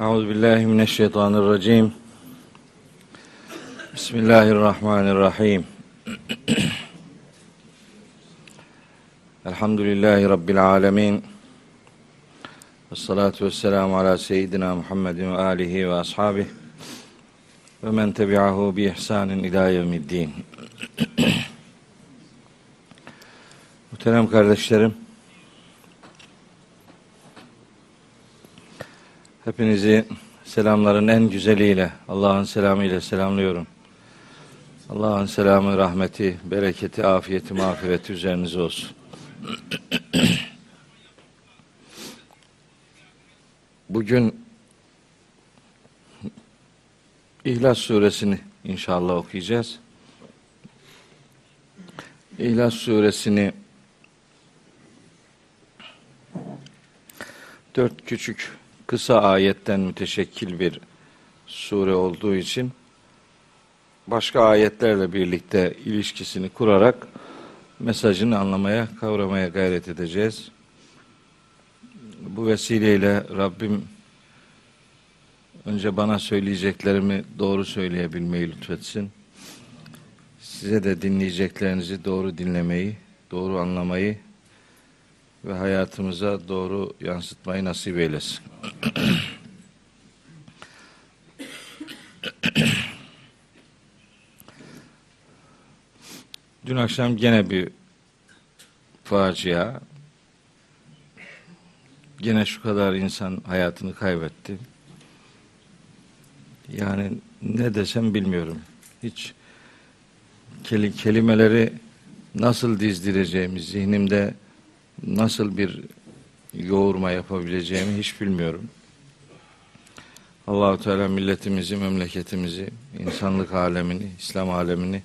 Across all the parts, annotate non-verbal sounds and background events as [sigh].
Euzu billahi mineşşeytanirracim. Bismillahirrahmanirrahim. Elhamdülillahi rabbil alamin. Ves salatu vesselamu ala seyyidina Muhammedin ve alihi ve ashabihi ve men tebi'ahu bi ihsanin ila yevmiddin. Muhterem kardeşlerim, hepinizi selamların en güzeliyle, Allah'ın selamıyla selamlıyorum. Allah'ın selamı, rahmeti, bereketi, afiyeti, mağfireti üzerinize olsun. [clears throat] Bugün İhlas suresini inşallah okuyacağız. İhlas suresini dört küçük kısa ayetten müteşekkil bir sure olduğu için başka ayetlerle birlikte ilişkisini kurarak mesajını anlamaya, kavramaya gayret edeceğiz. Bu vesileyle Rabbim önce bana söyleyeceklerimi doğru söyleyebilmeyi lütfetsin. Size de dinleyeceklerinizi doğru dinlemeyi, doğru anlamayı ve hayatımıza doğru yansıtmayı nasip eylesin. Dün akşam gene bir facia. Gene şu kadar insan hayatını kaybetti. Yani ne desem bilmiyorum. Hiç kelimeleri nasıl dizdireceğimi, zihnimde nasıl bir yoğurma yapabileceğimi hiç bilmiyorum. Allahu Teala milletimizi, memleketimizi, insanlık alemini, İslam alemini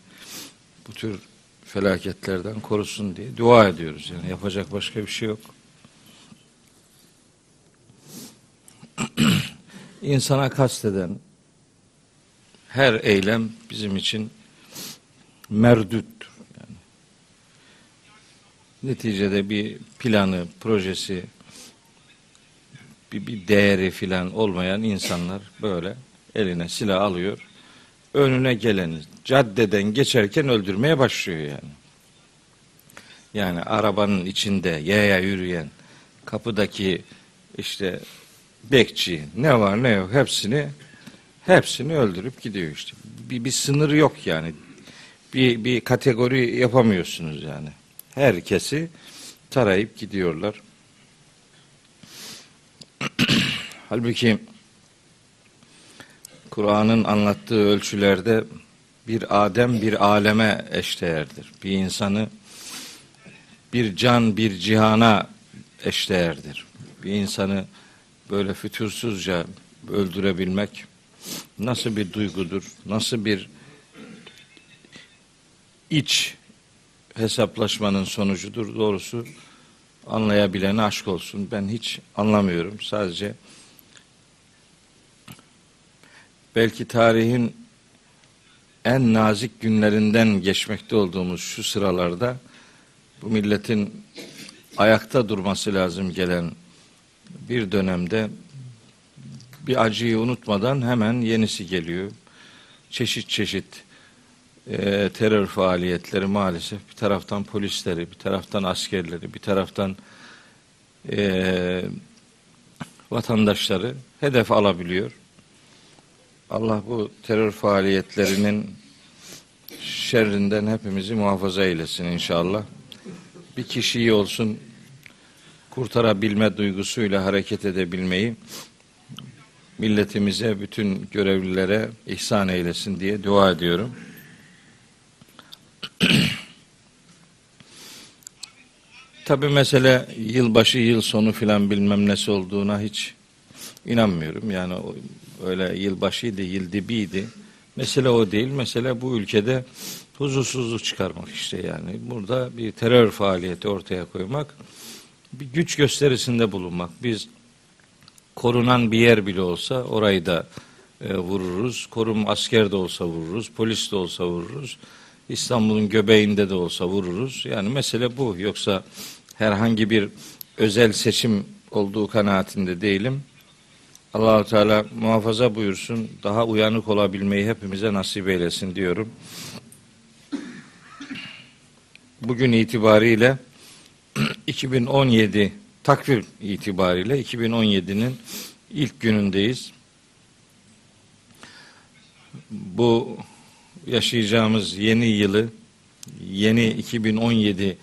bu tür felaketlerden korusun diye dua ediyoruz. Yani yapacak başka bir şey yok. [clears throat] İnsana kasteden her eylem bizim için merdüttür. Neticede bir planı, projesi, bir, bir değeri filan olmayan insanlar böyle eline silah alıyor. Önüne geleni caddeden geçerken öldürmeye başlıyor yani. Yani arabanın içinde yaya yürüyen kapıdaki işte bekçi ne var ne yok hepsini hepsini öldürüp gidiyor işte. Bir, bir sınır yok yani. Bir, bir kategori yapamıyorsunuz yani. Herkesi tarayıp gidiyorlar. [clears throat] Halbuki Kur'an'ın anlattığı ölçülerde bir Adem bir aleme eşdeğerdir. Bir insanı bir can bir cihana eşdeğerdir. Bir insanı böyle fütursuzca öldürebilmek nasıl bir duygudur, nasıl bir iç hesaplaşmanın sonucudur doğrusu anlayabilene aşk olsun. Ben hiç anlamıyorum. Sadece belki tarihin en nazik günlerinden geçmekte olduğumuz şu sıralarda bu milletin ayakta durması lazım gelen bir dönemde bir acıyı unutmadan hemen yenisi geliyor. Çeşit çeşit e, terör faaliyetleri maalesef bir taraftan polisleri, bir taraftan askerleri, bir taraftan e, vatandaşları hedef alabiliyor. Allah bu terör faaliyetlerinin şerrinden hepimizi muhafaza eylesin inşallah. Bir kişiyi olsun kurtarabilme duygusuyla hareket edebilmeyi milletimize, bütün görevlilere ihsan eylesin diye dua ediyorum. [clears throat] Tabi mesele yılbaşı, yıl sonu filan bilmem nesi olduğuna hiç inanmıyorum. Yani öyle yılbaşıydı, yıl dibiydi. Mesele o değil. Mesele bu ülkede huzursuzluk çıkarmak işte yani. Burada bir terör faaliyeti ortaya koymak, bir güç gösterisinde bulunmak. Biz korunan bir yer bile olsa orayı da e, vururuz. Korum asker de olsa vururuz, polis de olsa vururuz. İstanbul'un göbeğinde de olsa vururuz. Yani mesele bu. Yoksa herhangi bir özel seçim olduğu kanaatinde değilim. Allahu Teala muhafaza buyursun. Daha uyanık olabilmeyi hepimize nasip eylesin diyorum. Bugün itibariyle [clears throat] 2017 takvim itibariyle 2017'nin ilk günündeyiz. Bu yaşayacağımız yeni yılı yeni 2017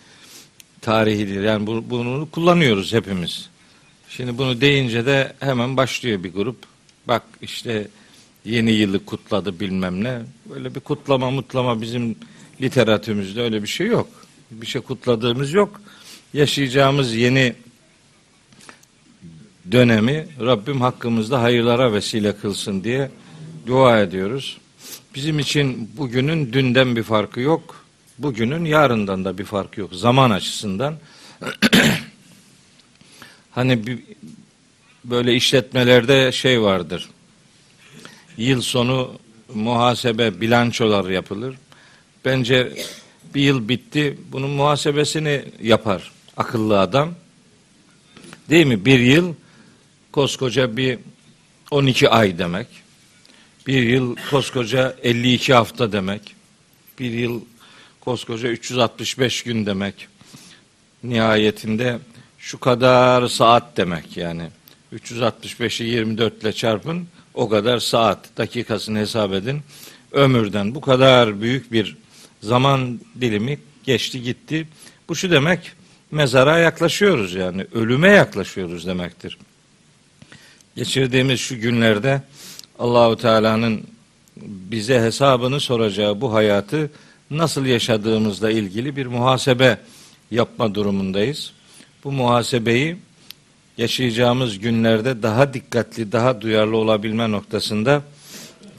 tarihidir. Yani bunu kullanıyoruz hepimiz. Şimdi bunu deyince de hemen başlıyor bir grup. Bak işte yeni yılı kutladı bilmem ne. Böyle bir kutlama mutlama bizim literatürümüzde öyle bir şey yok. Bir şey kutladığımız yok. Yaşayacağımız yeni dönemi Rabbim hakkımızda hayırlara vesile kılsın diye dua ediyoruz. Bizim için bugünün dünden bir farkı yok. Bugünün yarından da bir farkı yok. Zaman açısından. [clears throat] hani bir, böyle işletmelerde şey vardır. Yıl sonu muhasebe, bilançolar yapılır. Bence bir yıl bitti. Bunun muhasebesini yapar akıllı adam. Değil mi? Bir yıl koskoca bir 12 ay demek. Bir yıl koskoca 52 hafta demek. Bir yıl koskoca 365 gün demek. Nihayetinde şu kadar saat demek yani. 365'i 24 ile çarpın o kadar saat dakikasını hesap edin. Ömürden bu kadar büyük bir zaman dilimi geçti gitti. Bu şu demek mezara yaklaşıyoruz yani ölüme yaklaşıyoruz demektir. Geçirdiğimiz şu günlerde Allahu Teala'nın bize hesabını soracağı bu hayatı nasıl yaşadığımızla ilgili bir muhasebe yapma durumundayız. Bu muhasebeyi yaşayacağımız günlerde daha dikkatli, daha duyarlı olabilme noktasında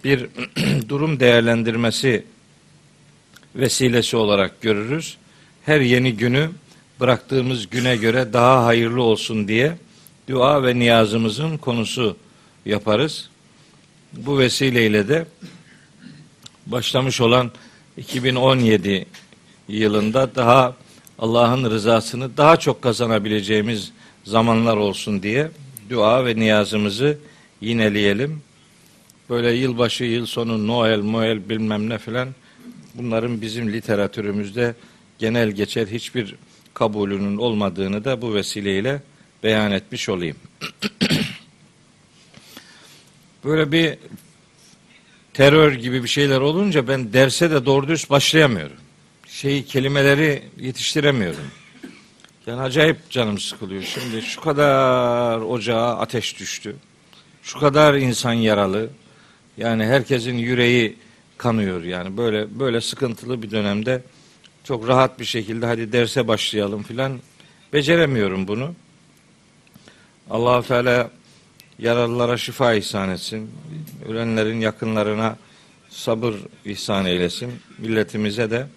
bir [clears throat] durum değerlendirmesi vesilesi olarak görürüz. Her yeni günü bıraktığımız güne göre daha hayırlı olsun diye dua ve niyazımızın konusu yaparız. Bu vesileyle de başlamış olan 2017 yılında daha Allah'ın rızasını daha çok kazanabileceğimiz zamanlar olsun diye dua ve niyazımızı yineleyelim. Böyle yılbaşı, yıl sonu, Noel, Moel bilmem ne filan bunların bizim literatürümüzde genel geçer hiçbir kabulünün olmadığını da bu vesileyle beyan etmiş olayım. [clears throat] Böyle bir terör gibi bir şeyler olunca ben derse de doğru düz başlayamıyorum. Şey kelimeleri yetiştiremiyorum. Yani acayip canım sıkılıyor. Şimdi şu kadar ocağa ateş düştü. Şu kadar insan yaralı. Yani herkesin yüreği kanıyor yani böyle böyle sıkıntılı bir dönemde çok rahat bir şekilde hadi derse başlayalım filan beceremiyorum bunu. allah Teala yaralılara şifa ihsan etsin. Ölenlerin yakınlarına sabır ihsan eylesin. Milletimize de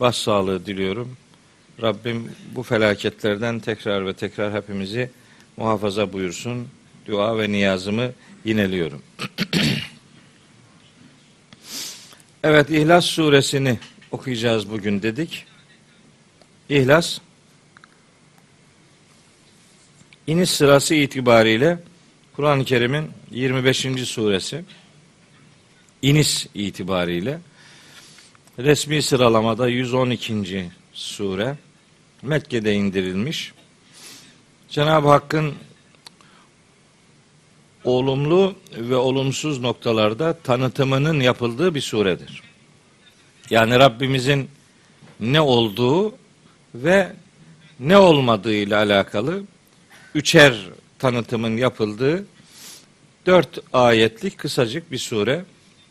başsağlığı diliyorum. Rabbim bu felaketlerden tekrar ve tekrar hepimizi muhafaza buyursun. Dua ve niyazımı yineliyorum. [clears throat] evet İhlas suresini okuyacağız bugün dedik. İhlas iniş sırası itibariyle Kur'an-ı Kerim'in 25. suresi iniş itibariyle resmi sıralamada 112. sure Mekke'de indirilmiş. Cenab-ı Hakk'ın olumlu ve olumsuz noktalarda tanıtımının yapıldığı bir suredir. Yani Rabbimizin ne olduğu ve ne olmadığı ile alakalı üçer tanıtımın yapıldığı dört ayetlik kısacık bir sure.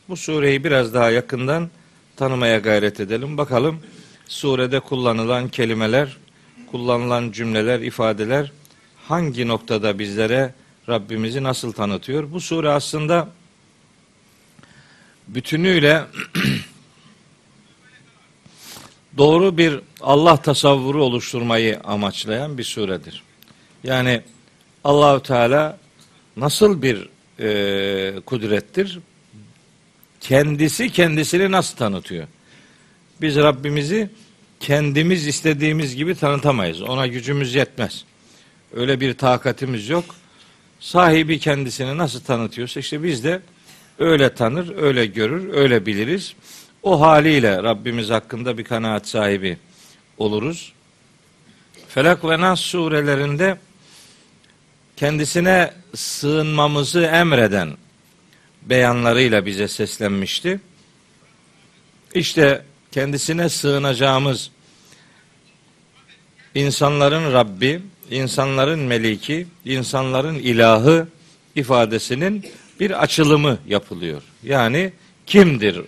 Bu sureyi biraz daha yakından tanımaya gayret edelim. Bakalım surede kullanılan kelimeler, kullanılan cümleler, ifadeler hangi noktada bizlere Rabbimizi nasıl tanıtıyor? Bu sure aslında bütünüyle [clears throat] doğru bir Allah tasavvuru oluşturmayı amaçlayan bir suredir. Yani Allahü Teala nasıl bir e, kudrettir? Kendisi kendisini nasıl tanıtıyor? Biz Rabbimizi kendimiz istediğimiz gibi tanıtamayız. Ona gücümüz yetmez. Öyle bir takatimiz yok. Sahibi kendisini nasıl tanıtıyorsa işte biz de öyle tanır, öyle görür, öyle biliriz. O haliyle Rabbimiz hakkında bir kanaat sahibi oluruz. Felak ve Nas surelerinde kendisine sığınmamızı emreden beyanlarıyla bize seslenmişti. İşte kendisine sığınacağımız insanların Rabbi, insanların meliki, insanların ilahı ifadesinin bir açılımı yapılıyor. Yani kimdir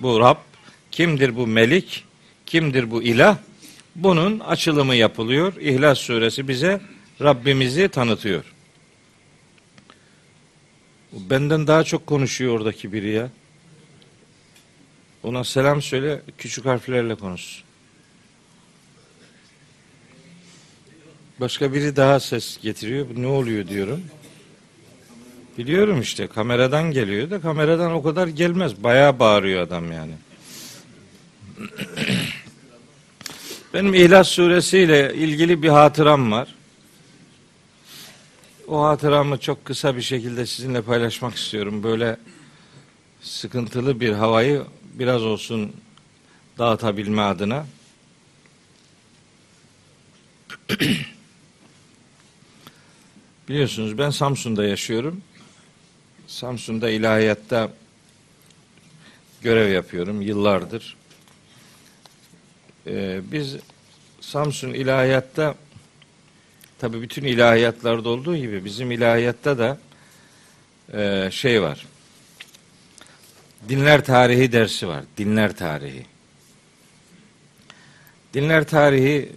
bu Rab, kimdir bu melik, kimdir bu ilah? Bunun açılımı yapılıyor. İhlas suresi bize Rabbimizi tanıtıyor. Benden daha çok konuşuyor oradaki biri ya. Ona selam söyle, küçük harflerle konuş. Başka biri daha ses getiriyor. Ne oluyor diyorum. Biliyorum işte kameradan geliyor da kameradan o kadar gelmez. Bayağı bağırıyor adam yani. [clears throat] Benim İhlas suresiyle ilgili bir hatıram var. O hatıramı çok kısa bir şekilde sizinle paylaşmak istiyorum. Böyle sıkıntılı bir havayı biraz olsun dağıtabilme adına. [clears throat] Biliyorsunuz ben Samsun'da yaşıyorum. Samsun'da ilahiyatta görev yapıyorum yıllardır. Ee, biz Samsun ilahiyatta tabi bütün ilahiyatlarda olduğu gibi bizim ilahiyatta da e, şey var. Dinler tarihi dersi var. Dinler tarihi. Dinler tarihi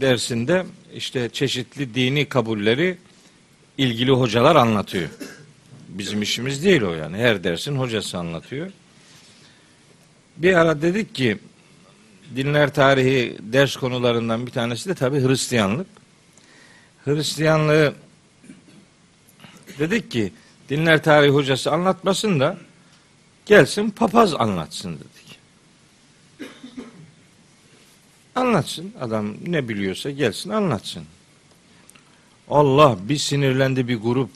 dersinde işte çeşitli dini kabulleri ilgili hocalar anlatıyor. Bizim işimiz değil o yani. Her dersin hocası anlatıyor. Bir ara dedik ki dinler tarihi ders konularından bir tanesi de tabii Hristiyanlık. Hristiyanlığı dedik ki dinler tarihi hocası anlatmasın da gelsin papaz anlatsın dedik. Anlatsın adam ne biliyorsa gelsin anlatsın. Allah bir sinirlendi bir grup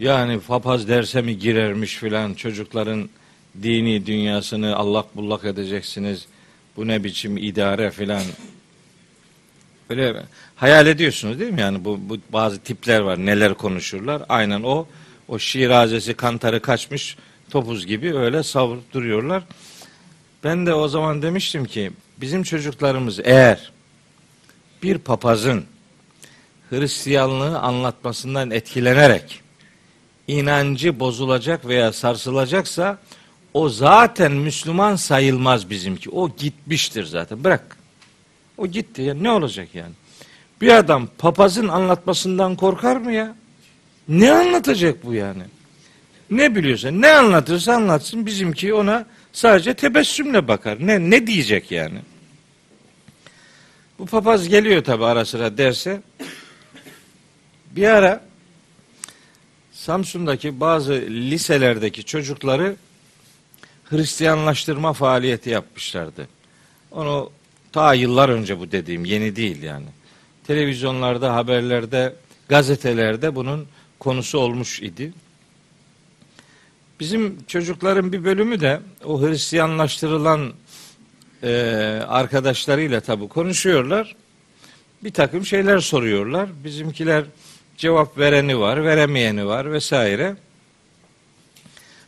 yani papaz derse mi girermiş filan çocukların dini dünyasını allak bullak edeceksiniz. Bu ne biçim idare filan. Öyle hayal ediyorsunuz değil mi? Yani bu, bu bazı tipler var neler konuşurlar. Aynen o o şirazesi kantarı kaçmış topuz gibi öyle savurup duruyorlar. Ben de o zaman demiştim ki bizim çocuklarımız eğer bir papazın Hristiyanlığı anlatmasından etkilenerek inancı bozulacak veya sarsılacaksa o zaten Müslüman sayılmaz bizimki. O gitmiştir zaten. Bırak. O gitti. Ya ne olacak yani? Bir adam papazın anlatmasından korkar mı ya? Ne anlatacak bu yani? Ne biliyorsa, ne anlatırsa anlatsın bizimki ona sadece tebessümle bakar. Ne ne diyecek yani? Bu papaz geliyor tabi ara sıra derse. Bir ara Samsun'daki bazı liselerdeki çocukları Hristiyanlaştırma faaliyeti yapmışlardı. Onu ta yıllar önce bu dediğim yeni değil yani. Televizyonlarda, haberlerde, gazetelerde bunun konusu olmuş idi. Bizim çocukların bir bölümü de o Hristiyanlaştırılan e, arkadaşlarıyla tabi konuşuyorlar. Bir takım şeyler soruyorlar. Bizimkiler cevap vereni var, veremeyeni var vesaire.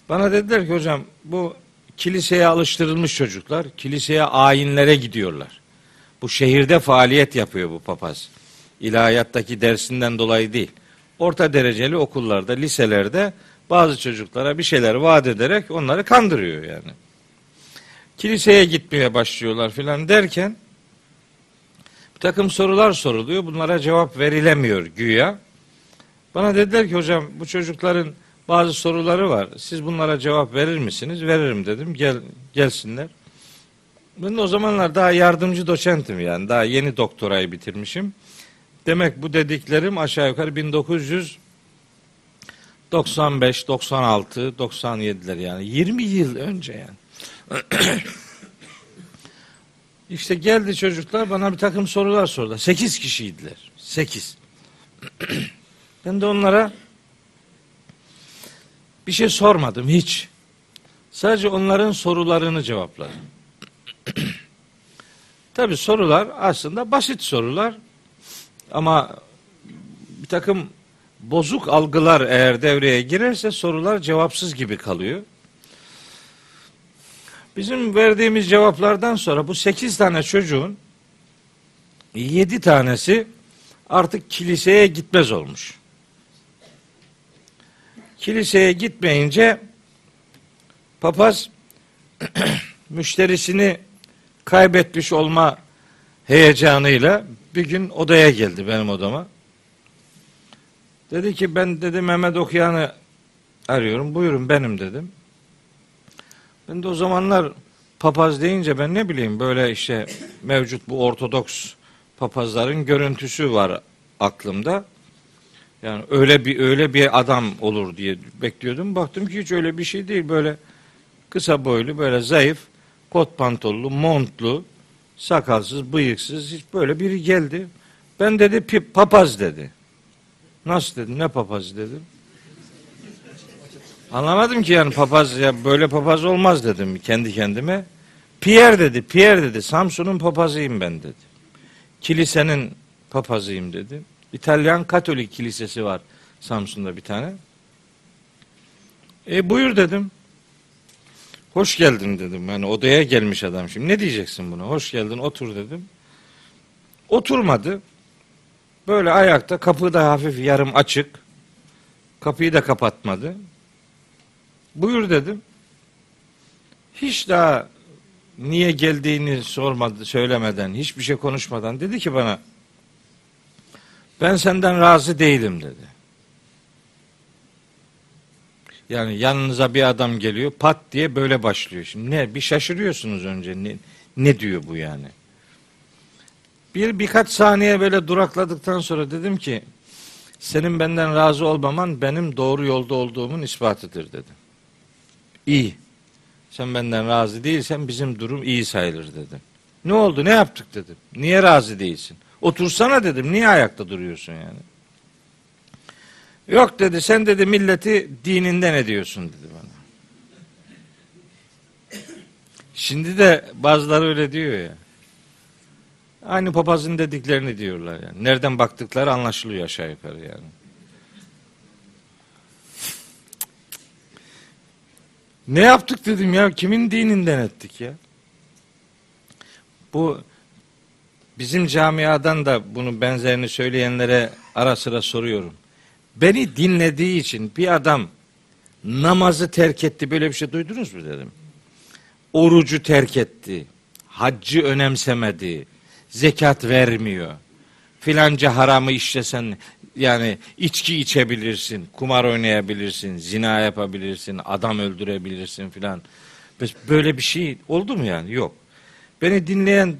Bana dediler ki hocam bu kiliseye alıştırılmış çocuklar, kiliseye ayinlere gidiyorlar. Bu şehirde faaliyet yapıyor bu papaz. İlahiyattaki dersinden dolayı değil. Orta dereceli okullarda, liselerde bazı çocuklara bir şeyler vaat ederek onları kandırıyor yani. Kiliseye gitmeye başlıyorlar filan derken bir takım sorular soruluyor. Bunlara cevap verilemiyor güya. Bana dediler ki hocam bu çocukların bazı soruları var. Siz bunlara cevap verir misiniz? Veririm dedim. Gel gelsinler. Ben de o zamanlar daha yardımcı doçentim yani. Daha yeni doktorayı bitirmişim. Demek bu dediklerim aşağı yukarı 1995, 96, 97'ler yani. 20 yıl önce yani. [coughs] İşte geldi çocuklar bana bir takım sorular sordular. Sekiz kişiydiler. Sekiz. [coughs] ben de onlara Bir şey sormadım hiç. Sadece onların sorularını cevapladım. [clears throat] Tabi sorular aslında basit sorular ama bir takım bozuk algılar eğer devreye girerse sorular cevapsız gibi kalıyor. Bizim verdiğimiz cevaplardan sonra bu sekiz tane çocuğun yedi tanesi artık kiliseye gitmez olmuş. Kiliseye gitmeyince papaz [clears throat] müşterisini kaybetmiş olma heyecanıyla bir gün odaya geldi benim odama. Dedi ki ben dedi Mehmet Okuyan'ı arıyorum. Buyurun benim dedim. Ben de o zamanlar papaz deyince ben ne bileyim böyle işte mevcut bu ortodoks papazların görüntüsü var aklımda. Yani öyle bir öyle bir adam olur diye bekliyordum. Baktım ki hiç öyle bir şey değil. Böyle kısa boylu, böyle zayıf, kot pantollu, montlu, sakalsız, bıyıksız hiç böyle biri geldi. Ben dedi papaz dedi. Nasıl dedim? Ne papaz dedim. Anlamadım ki yani papaz ya böyle papaz olmaz dedim kendi kendime. Pierre dedi, Pierre dedi. Samsun'un papazıyım ben dedi. Kilisenin papazıyım dedi. İtalyan Katolik kilisesi var Samsun'da bir tane. E buyur dedim. Hoş geldin dedim. Yani odaya gelmiş adam şimdi. Ne diyeceksin buna? Hoş geldin otur dedim. Oturmadı. Böyle ayakta kapı da hafif yarım açık. Kapıyı da kapatmadı. Buyur dedim. Hiç daha niye geldiğini sormadı, söylemeden, hiçbir şey konuşmadan dedi ki bana ben senden razı değilim dedi. Yani yanınıza bir adam geliyor pat diye böyle başlıyor. Şimdi ne bir şaşırıyorsunuz önce ne, ne diyor bu yani. Bir birkaç saniye böyle durakladıktan sonra dedim ki senin benden razı olmaman benim doğru yolda olduğumun ispatıdır dedim. İyi. Sen benden razı değilsen bizim durum iyi sayılır dedim. Ne oldu ne yaptık dedim. Niye razı değilsin? Otursana dedim. Niye ayakta duruyorsun yani? Yok dedi sen dedi milleti dininden ediyorsun dedi bana. Şimdi de bazıları öyle diyor ya. Aynı papazın dediklerini diyorlar yani. Nereden baktıkları anlaşılıyor aşağı yukarı yani. Ne yaptık dedim ya. Kimin dininden ettik ya? Bu bizim camiadan da bunu benzerini söyleyenlere ara sıra soruyorum. Beni dinlediği için bir adam namazı terk etti böyle bir şey duydunuz mu dedim. Orucu terk etti. Haccı önemsemedi. Zekat vermiyor. Filanca haramı işlesen yani içki içebilirsin, kumar oynayabilirsin, zina yapabilirsin, adam öldürebilirsin filan. Böyle bir şey oldu mu yani? Yok. Beni dinleyen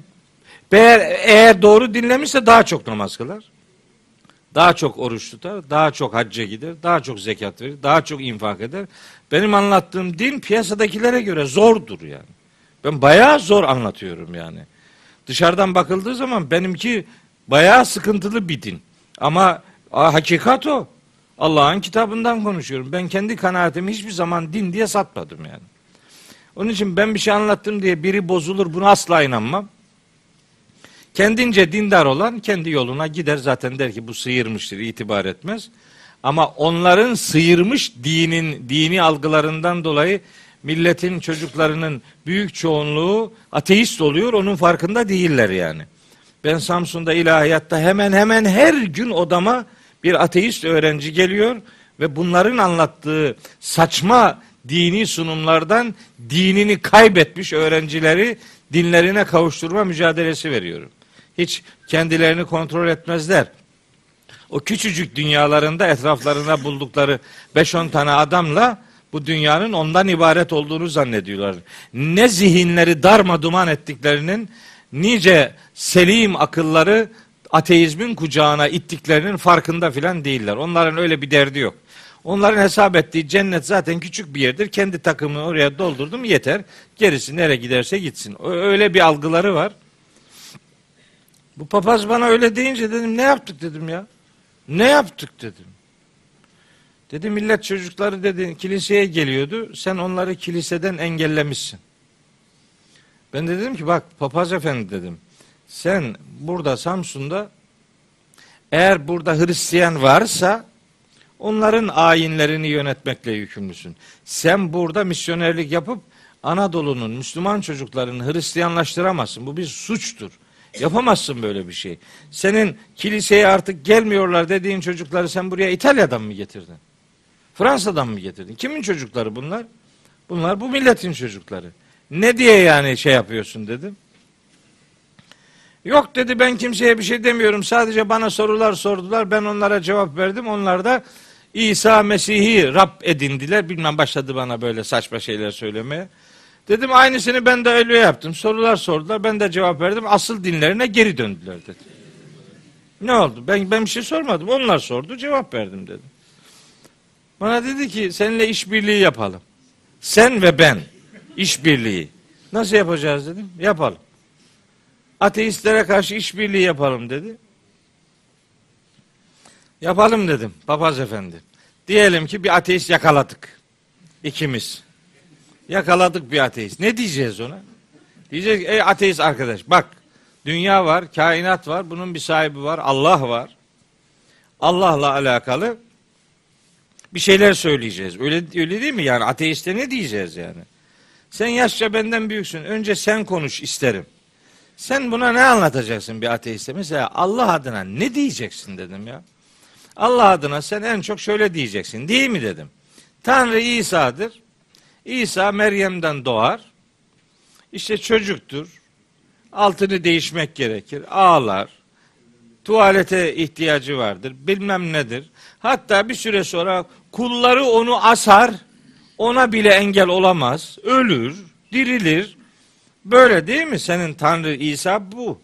eğer, eğer doğru dinlemişse daha çok namaz kılar. Daha çok oruç tutar, daha çok hacca gider, daha çok zekat verir, daha çok infak eder. Benim anlattığım din piyasadakilere göre zordur yani. Ben bayağı zor anlatıyorum yani. Dışarıdan bakıldığı zaman benimki bayağı sıkıntılı bir din. Ama a, hakikat o. Allah'ın kitabından konuşuyorum. Ben kendi kanaatimi hiçbir zaman din diye satmadım yani. Onun için ben bir şey anlattım diye biri bozulur buna asla inanmam. Kendince dindar olan kendi yoluna gider zaten der ki bu sıyırmıştır itibar etmez. Ama onların sıyırmış dinin dini algılarından dolayı milletin çocuklarının büyük çoğunluğu ateist oluyor onun farkında değiller yani. Ben Samsun'da ilahiyatta hemen hemen her gün odama bir ateist öğrenci geliyor ve bunların anlattığı saçma dini sunumlardan dinini kaybetmiş öğrencileri dinlerine kavuşturma mücadelesi veriyorum. Hiç kendilerini kontrol etmezler. O küçücük dünyalarında etraflarına buldukları 5-10 tane adamla bu dünyanın ondan ibaret olduğunu zannediyorlar. Ne zihinleri darma duman ettiklerinin, nice selim akılları ateizmin kucağına ittiklerinin farkında filan değiller. Onların öyle bir derdi yok. Onların hesap ettiği cennet zaten küçük bir yerdir. Kendi takımını oraya doldurdum yeter. Gerisi nereye giderse gitsin. Öyle bir algıları var. Bu papaz bana öyle deyince dedim ne yaptık dedim ya. Ne yaptık dedim. Dedi millet çocukları dedi kiliseye geliyordu. Sen onları kiliseden engellemişsin. Ben de dedim ki bak papaz efendi dedim. Sen burada Samsun'da eğer burada Hristiyan varsa onların ayinlerini yönetmekle yükümlüsün. Sen burada misyonerlik yapıp Anadolu'nun Müslüman çocuklarını Hristiyanlaştıramazsın. Bu bir suçtur. Yapamazsın böyle bir şey. Senin kiliseye artık gelmiyorlar dediğin çocukları sen buraya İtalya'dan mı getirdin? Fransa'dan mı getirdin? Kimin çocukları bunlar? Bunlar bu milletin çocukları. Ne diye yani şey yapıyorsun dedim. Yok dedi ben kimseye bir şey demiyorum. Sadece bana sorular sordular. Ben onlara cevap verdim. Onlar da İsa Mesih'i Rab edindiler. Bilmem başladı bana böyle saçma şeyler söylemeye. Dedim aynısını ben de öyle yaptım. Sorular sordular. Ben de cevap verdim. Asıl dinlerine geri döndüler dedi. Ne oldu? Ben ben bir şey sormadım. Onlar sordu. Cevap verdim dedim. Bana dedi ki seninle işbirliği yapalım. Sen ve ben işbirliği. Nasıl yapacağız dedim. Yapalım. Ateistlere karşı işbirliği yapalım dedi. Yapalım dedim papaz efendi. Diyelim ki bir ateist yakaladık. İkimiz. Yakaladık bir ateist. Ne diyeceğiz ona? Diyeceğiz ki ey ateist arkadaş bak dünya var, kainat var, bunun bir sahibi var, Allah var. Allah'la alakalı bir şeyler söyleyeceğiz. Öyle öyle değil mi yani ateiste ne diyeceğiz yani? Sen yaşça benden büyüksün. Önce sen konuş isterim. Sen buna ne anlatacaksın bir ateiste? Mesela Allah adına ne diyeceksin dedim ya. Allah adına sen en çok şöyle diyeceksin. Değil mi dedim. Tanrı İsa'dır. İsa Meryem'den doğar. İşte çocuktur. Altını değişmek gerekir. Ağlar. Tuvalete ihtiyacı vardır. Bilmem nedir. Hatta bir süre sonra kulları onu asar. Ona bile engel olamaz. Ölür, dirilir. Böyle değil mi? Senin Tanrı İsa bu.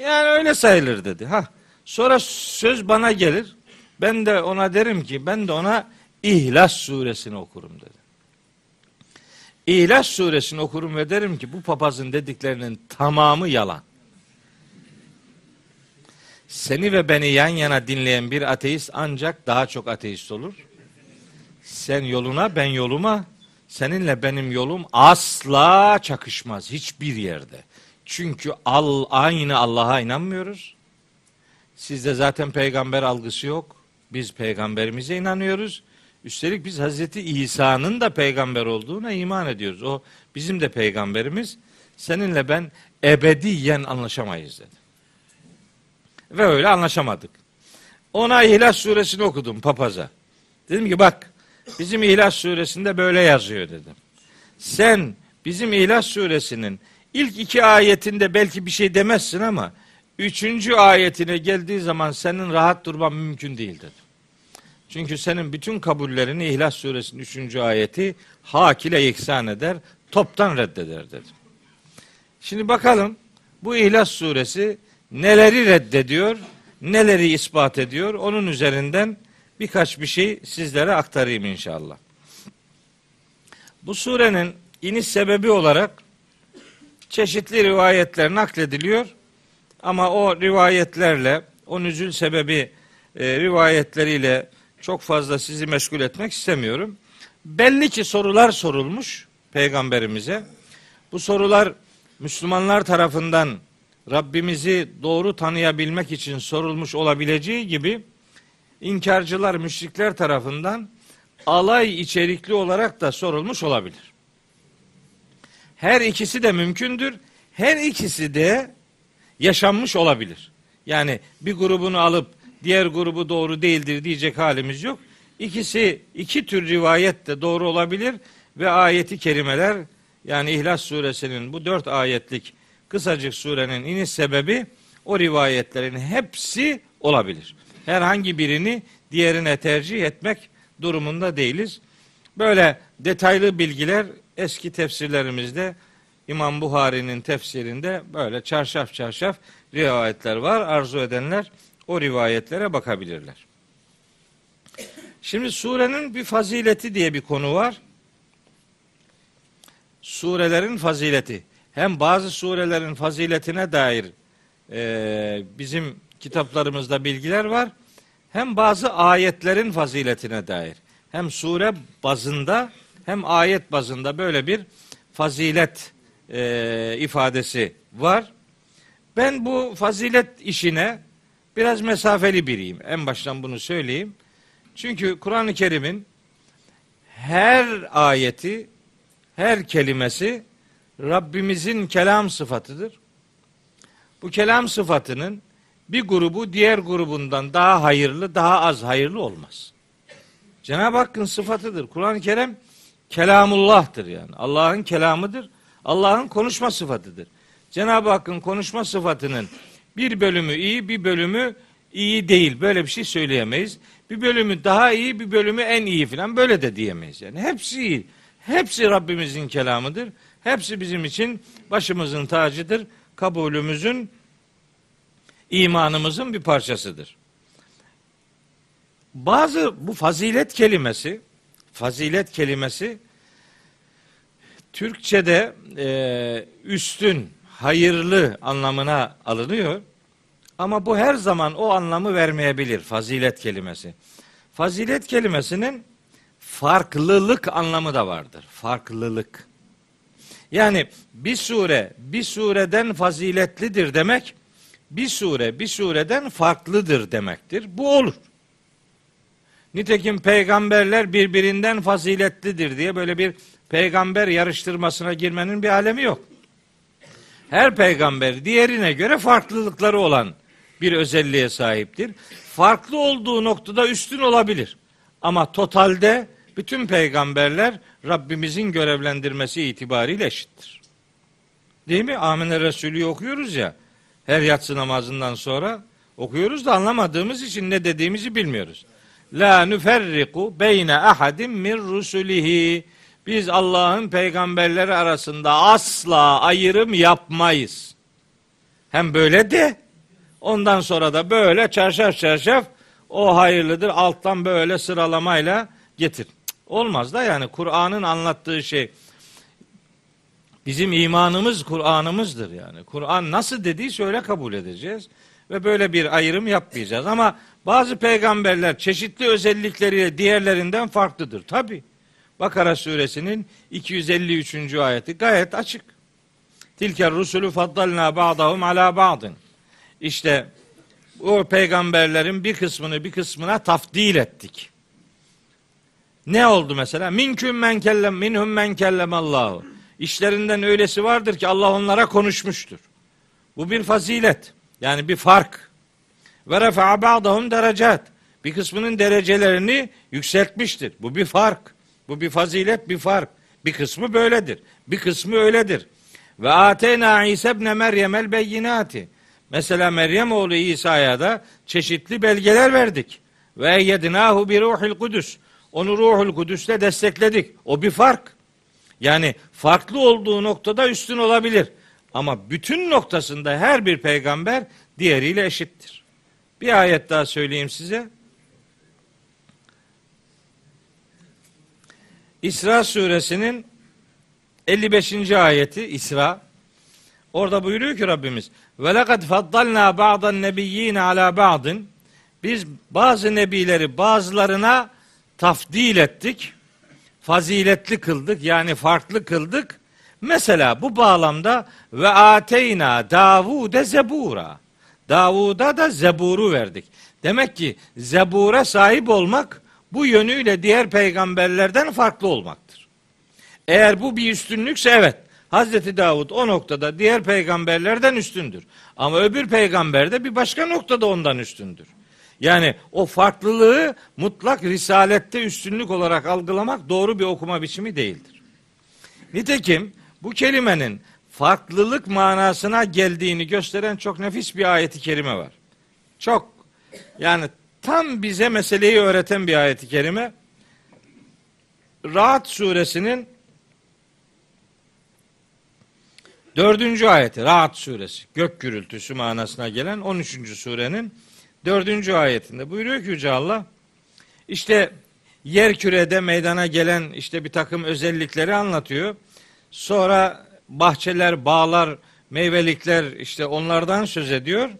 Yani öyle sayılır dedi. Ha. Sonra söz bana gelir. Ben de ona derim ki ben de ona İhlas suresini okurum dedi. İhlas suresini okurum ve derim ki bu papazın dediklerinin tamamı yalan. Seni ve beni yan yana dinleyen bir ateist ancak daha çok ateist olur. Sen yoluna ben yoluma seninle benim yolum asla çakışmaz hiçbir yerde. Çünkü al, aynı Allah'a inanmıyoruz. Sizde zaten peygamber algısı yok. Biz peygamberimize inanıyoruz. Üstelik biz Hazreti İsa'nın da peygamber olduğuna iman ediyoruz. O bizim de peygamberimiz. Seninle ben ebediyen anlaşamayız dedi. Ve öyle anlaşamadık. Ona İhlas suresini okudum papaza. Dedim ki bak bizim İhlas suresinde böyle yazıyor dedim. Sen bizim İhlas suresinin ilk iki ayetinde belki bir şey demezsin ama üçüncü ayetine geldiği zaman senin rahat durman mümkün değil dedim. Çünkü senin bütün kabullerini İhlas suresinin üçüncü ayeti hak ile yeksan eder, toptan reddeder dedim. Şimdi bakalım bu İhlas suresi neleri reddediyor, neleri ispat ediyor. Onun üzerinden birkaç bir şey sizlere aktarayım inşallah. Bu surenin iniş sebebi olarak çeşitli rivayetler naklediliyor. Ama o rivayetlerle, o nüzül sebebi e, rivayetleriyle çok fazla sizi meşgul etmek istemiyorum. Belli ki sorular sorulmuş peygamberimize. Bu sorular Müslümanlar tarafından Rabbimizi doğru tanıyabilmek için sorulmuş olabileceği gibi inkarcılar, müşrikler tarafından alay içerikli olarak da sorulmuş olabilir. Her ikisi de mümkündür. Her ikisi de yaşanmış olabilir. Yani bir grubunu alıp diğer grubu doğru değildir diyecek halimiz yok. İkisi iki tür rivayet de doğru olabilir ve ayeti kerimeler yani İhlas suresinin bu dört ayetlik kısacık surenin iniş sebebi o rivayetlerin hepsi olabilir. Herhangi birini diğerine tercih etmek durumunda değiliz. Böyle detaylı bilgiler eski tefsirlerimizde İmam Buhari'nin tefsirinde böyle çarşaf çarşaf rivayetler var. Arzu edenler o rivayetlere bakabilirler. Şimdi surenin bir fazileti diye bir konu var. Surelerin fazileti. Hem bazı surelerin faziletine dair e, bizim kitaplarımızda bilgiler var. hem bazı ayetlerin faziletine dair hem sure bazında hem ayet bazında böyle bir fazilet e, ifadesi var. Ben bu fazilet işine biraz mesafeli biriyim. En baştan bunu söyleyeyim. Çünkü Kur'an-ı Kerim'in her ayeti, her kelimesi Rabbimizin kelam sıfatıdır. Bu kelam sıfatının bir grubu diğer grubundan daha hayırlı, daha az hayırlı olmaz. Cenab-ı Hakk'ın sıfatıdır. Kur'an-ı Kerim kelamullah'tır yani. Allah'ın kelamıdır. Allah'ın konuşma sıfatıdır. Cenab-ı Hakk'ın konuşma sıfatının bir bölümü iyi, bir bölümü iyi değil. Böyle bir şey söyleyemeyiz. Bir bölümü daha iyi, bir bölümü en iyi falan böyle de diyemeyiz. Yani hepsi iyi. Hepsi Rabbimizin kelamıdır. Hepsi bizim için başımızın tacıdır. Kabulümüzün, imanımızın bir parçasıdır. Bazı bu fazilet kelimesi, fazilet kelimesi Türkçe'de e, üstün, hayırlı anlamına alınıyor. Ama bu her zaman o anlamı vermeyebilir fazilet kelimesi. Fazilet kelimesinin farklılık anlamı da vardır. Farklılık. Yani bir sure bir sureden faziletlidir demek bir sure bir sureden farklıdır demektir. Bu olur. Nitekim peygamberler birbirinden faziletlidir diye böyle bir peygamber yarıştırmasına girmenin bir alemi yok. Her peygamber diğerine göre farklılıkları olan bir özelliğe sahiptir. Farklı olduğu noktada üstün olabilir. Ama totalde bütün peygamberler Rabbimizin görevlendirmesi itibariyle eşittir. Değil mi? Amine Resulü okuyoruz ya. Her yatsı namazından sonra okuyoruz da anlamadığımız için ne dediğimizi bilmiyoruz. La nüferriku beyne ahadim min rusulihi. Biz Allah'ın peygamberleri arasında asla ayrım yapmayız. Hem böyle de ondan sonra da böyle çarşaf çarşaf o hayırlıdır alttan böyle sıralamayla getir. Olmaz da yani Kur'an'ın anlattığı şey bizim imanımız Kur'an'ımızdır yani. Kur'an nasıl dediyse öyle kabul edeceğiz ve böyle bir ayrım yapmayacağız. Ama bazı peygamberler çeşitli özellikleriyle diğerlerinden farklıdır. Tabi. Bakara suresinin 253. ayeti gayet açık. Tilker rusulü faddalna ba'dahum ala ba'dın. İşte o peygamberlerin bir kısmını bir kısmına tafdil ettik. Ne oldu mesela? Minküm men kellem minhum men kellem Allahu. İşlerinden öylesi vardır ki Allah onlara konuşmuştur. Bu bir fazilet. Yani bir fark. Ve refa'a ba'dahum derecat. Bir kısmının derecelerini yükseltmiştir. Bu bir fark. Bu bir fazilet, bir fark. Bir kısmı böyledir. Bir kısmı öyledir. Ve ateyna İsa ibn Meryem el beyinati. Mesela Meryem oğlu İsa'ya da çeşitli belgeler verdik. Ve yedinahu bir ruhil kudüs. Onu ruhul kudüsle destekledik. O bir fark. Yani farklı olduğu noktada üstün olabilir. Ama bütün noktasında her bir peygamber diğeriyle eşittir. Bir ayet daha söyleyeyim size. İsra suresinin 55. ayeti İsra. Orada buyuruyor ki Rabbimiz ve lekad faddalna ba'dan nebiyyin ala ba'din biz bazı nebileri bazılarına tafdil ettik. Faziletli kıldık yani farklı kıldık. Mesela bu bağlamda ve ateyna Davud'e zebura. Davud'a da zeburu verdik. Demek ki zebura sahip olmak bu yönüyle diğer peygamberlerden farklı olmaktır. Eğer bu bir üstünlükse evet. Hazreti Davud o noktada diğer peygamberlerden üstündür. Ama öbür peygamber de bir başka noktada ondan üstündür. Yani o farklılığı mutlak risalette üstünlük olarak algılamak doğru bir okuma biçimi değildir. Nitekim bu kelimenin farklılık manasına geldiğini gösteren çok nefis bir ayeti kerime var. Çok yani tam bize meseleyi öğreten bir ayeti kerime. Rahat suresinin dördüncü ayeti Rahat suresi gök gürültüsü manasına gelen 13. surenin dördüncü ayetinde buyuruyor ki Yüce Allah işte yer kürede meydana gelen işte bir takım özellikleri anlatıyor. Sonra bahçeler, bağlar, meyvelikler işte onlardan söz ediyor.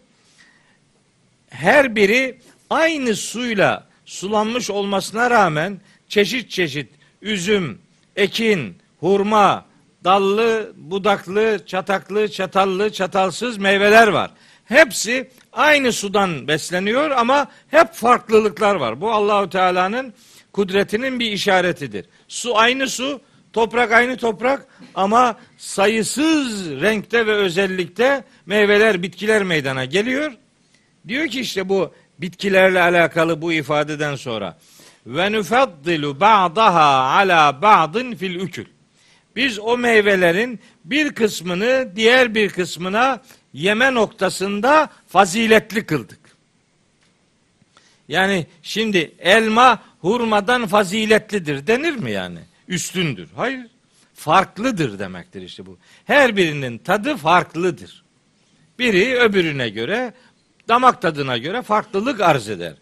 Her biri aynı suyla sulanmış olmasına rağmen çeşit çeşit üzüm, ekin, hurma, dallı, budaklı, çataklı, çatallı, çatalsız meyveler var. Hepsi aynı sudan besleniyor ama hep farklılıklar var. Bu Allahu Teala'nın kudretinin bir işaretidir. Su aynı su, toprak aynı toprak ama sayısız renkte ve özellikte meyveler, bitkiler meydana geliyor. Diyor ki işte bu bitkilerle alakalı bu ifadeden sonra ve nufaddilu ba'daha ala ba'din fil ukül. Biz o meyvelerin bir kısmını diğer bir kısmına yeme noktasında faziletli kıldık. Yani şimdi elma hurmadan faziletlidir denir mi yani? Üstündür. Hayır. Farklıdır demektir işte bu. Her birinin tadı farklıdır. Biri öbürüne göre damak tadına göre farklılık arz eder.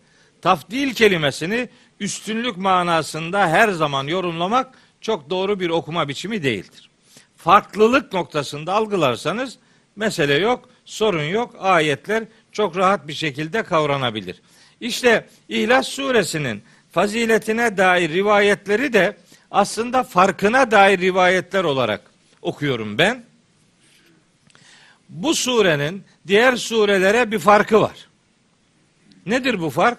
Tafdil kelimesini üstünlük manasında her zaman yorumlamak çok doğru bir okuma biçimi değildir. Farklılık noktasında algılarsanız mesele yok, sorun yok. Ayetler çok rahat bir şekilde kavranabilir. İşte İhlas suresinin faziletine dair rivayetleri de aslında farkına dair rivayetler olarak okuyorum ben. Bu surenin diğer surelere bir farkı var. Nedir bu fark?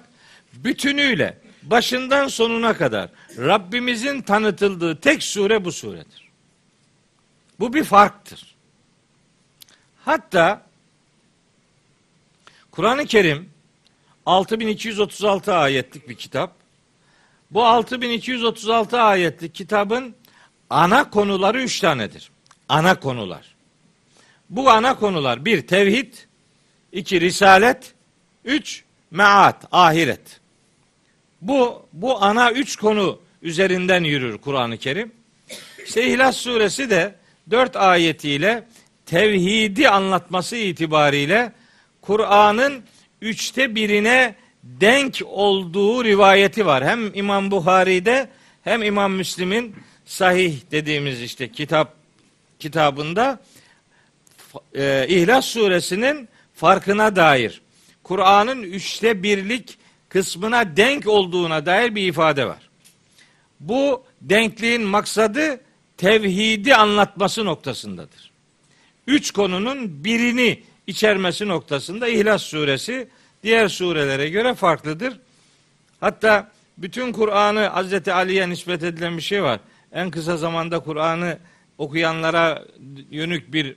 Bütünüyle başından sonuna kadar Rabbimizin tanıtıldığı tek sure bu suredir. Bu bir farktır. Hatta Kur'an-ı Kerim 6236 ayetlik bir kitap. Bu 6236 ayetlik kitabın ana konuları üç tanedir. Ana konular. Bu ana konular bir tevhid, iki risalet, üç meat, ahiret. Bu bu ana üç konu üzerinden yürür Kur'an-ı Kerim. İşte İhlas suresi de dört ayetiyle tevhidi anlatması itibariyle Kur'an'ın üçte birine denk olduğu rivayeti var. Hem İmam Buhari'de hem İmam Müslim'in sahih dediğimiz işte kitap kitabında e, İhlas suresinin farkına dair Kur'an'ın üçte birlik kısmına denk olduğuna dair bir ifade var. Bu denkliğin maksadı tevhidi anlatması noktasındadır. Üç konunun birini içermesi noktasında İhlas suresi diğer surelere göre farklıdır. Hatta bütün Kur'an'ı Hazreti Ali'ye nispet edilen bir şey var. En kısa zamanda Kur'an'ı okuyanlara yönük bir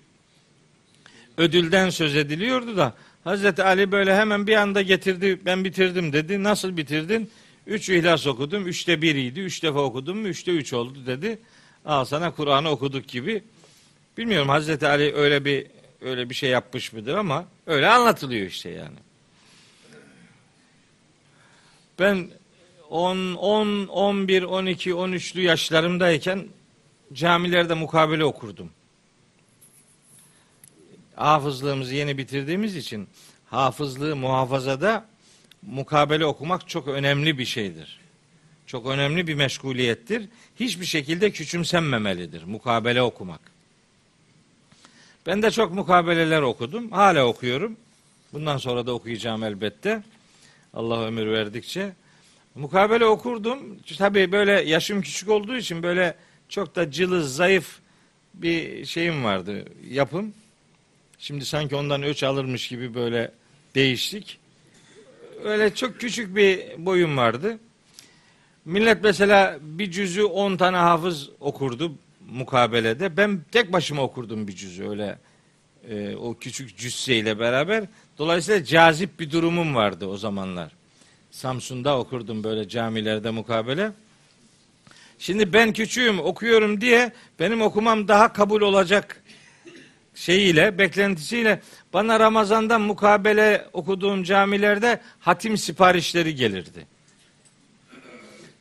ödülden söz ediliyordu da Hazreti Ali böyle hemen bir anda getirdi ben bitirdim dedi. Nasıl bitirdin? Üç ihlas okudum. Üçte biriydi. Üç defa okudum mu? Üçte üç oldu dedi. Al sana Kur'an'ı okuduk gibi. Bilmiyorum Hazreti Ali öyle bir öyle bir şey yapmış mıdır ama öyle anlatılıyor işte yani. Ben 10, 10, 11, 12, 13'lü yaşlarımdayken camilerde mukabele okurdum. Hafızlığımızı yeni bitirdiğimiz için hafızlığı muhafazada mukabele okumak çok önemli bir şeydir. Çok önemli bir meşguliyettir. Hiçbir şekilde küçümsenmemelidir mukabele okumak. Ben de çok mukabeleler okudum. Hala okuyorum. Bundan sonra da okuyacağım elbette. Allah ömür verdikçe. Mukabele okurdum. Tabii böyle yaşım küçük olduğu için böyle çok da cılız, zayıf bir şeyim vardı, yapım. Şimdi sanki ondan öç alırmış gibi böyle değiştik. Öyle çok küçük bir boyum vardı. Millet mesela bir cüzü 10 tane hafız okurdu mukabelede. Ben tek başıma okurdum bir cüzü öyle e, o küçük cüsseyle beraber. Dolayısıyla cazip bir durumum vardı o zamanlar. Samsun'da okurdum böyle camilerde mukabele. Şimdi ben küçüğüm okuyorum diye benim okumam daha kabul olacak şeyiyle, beklentisiyle bana Ramazan'dan mukabele okuduğum camilerde hatim siparişleri gelirdi.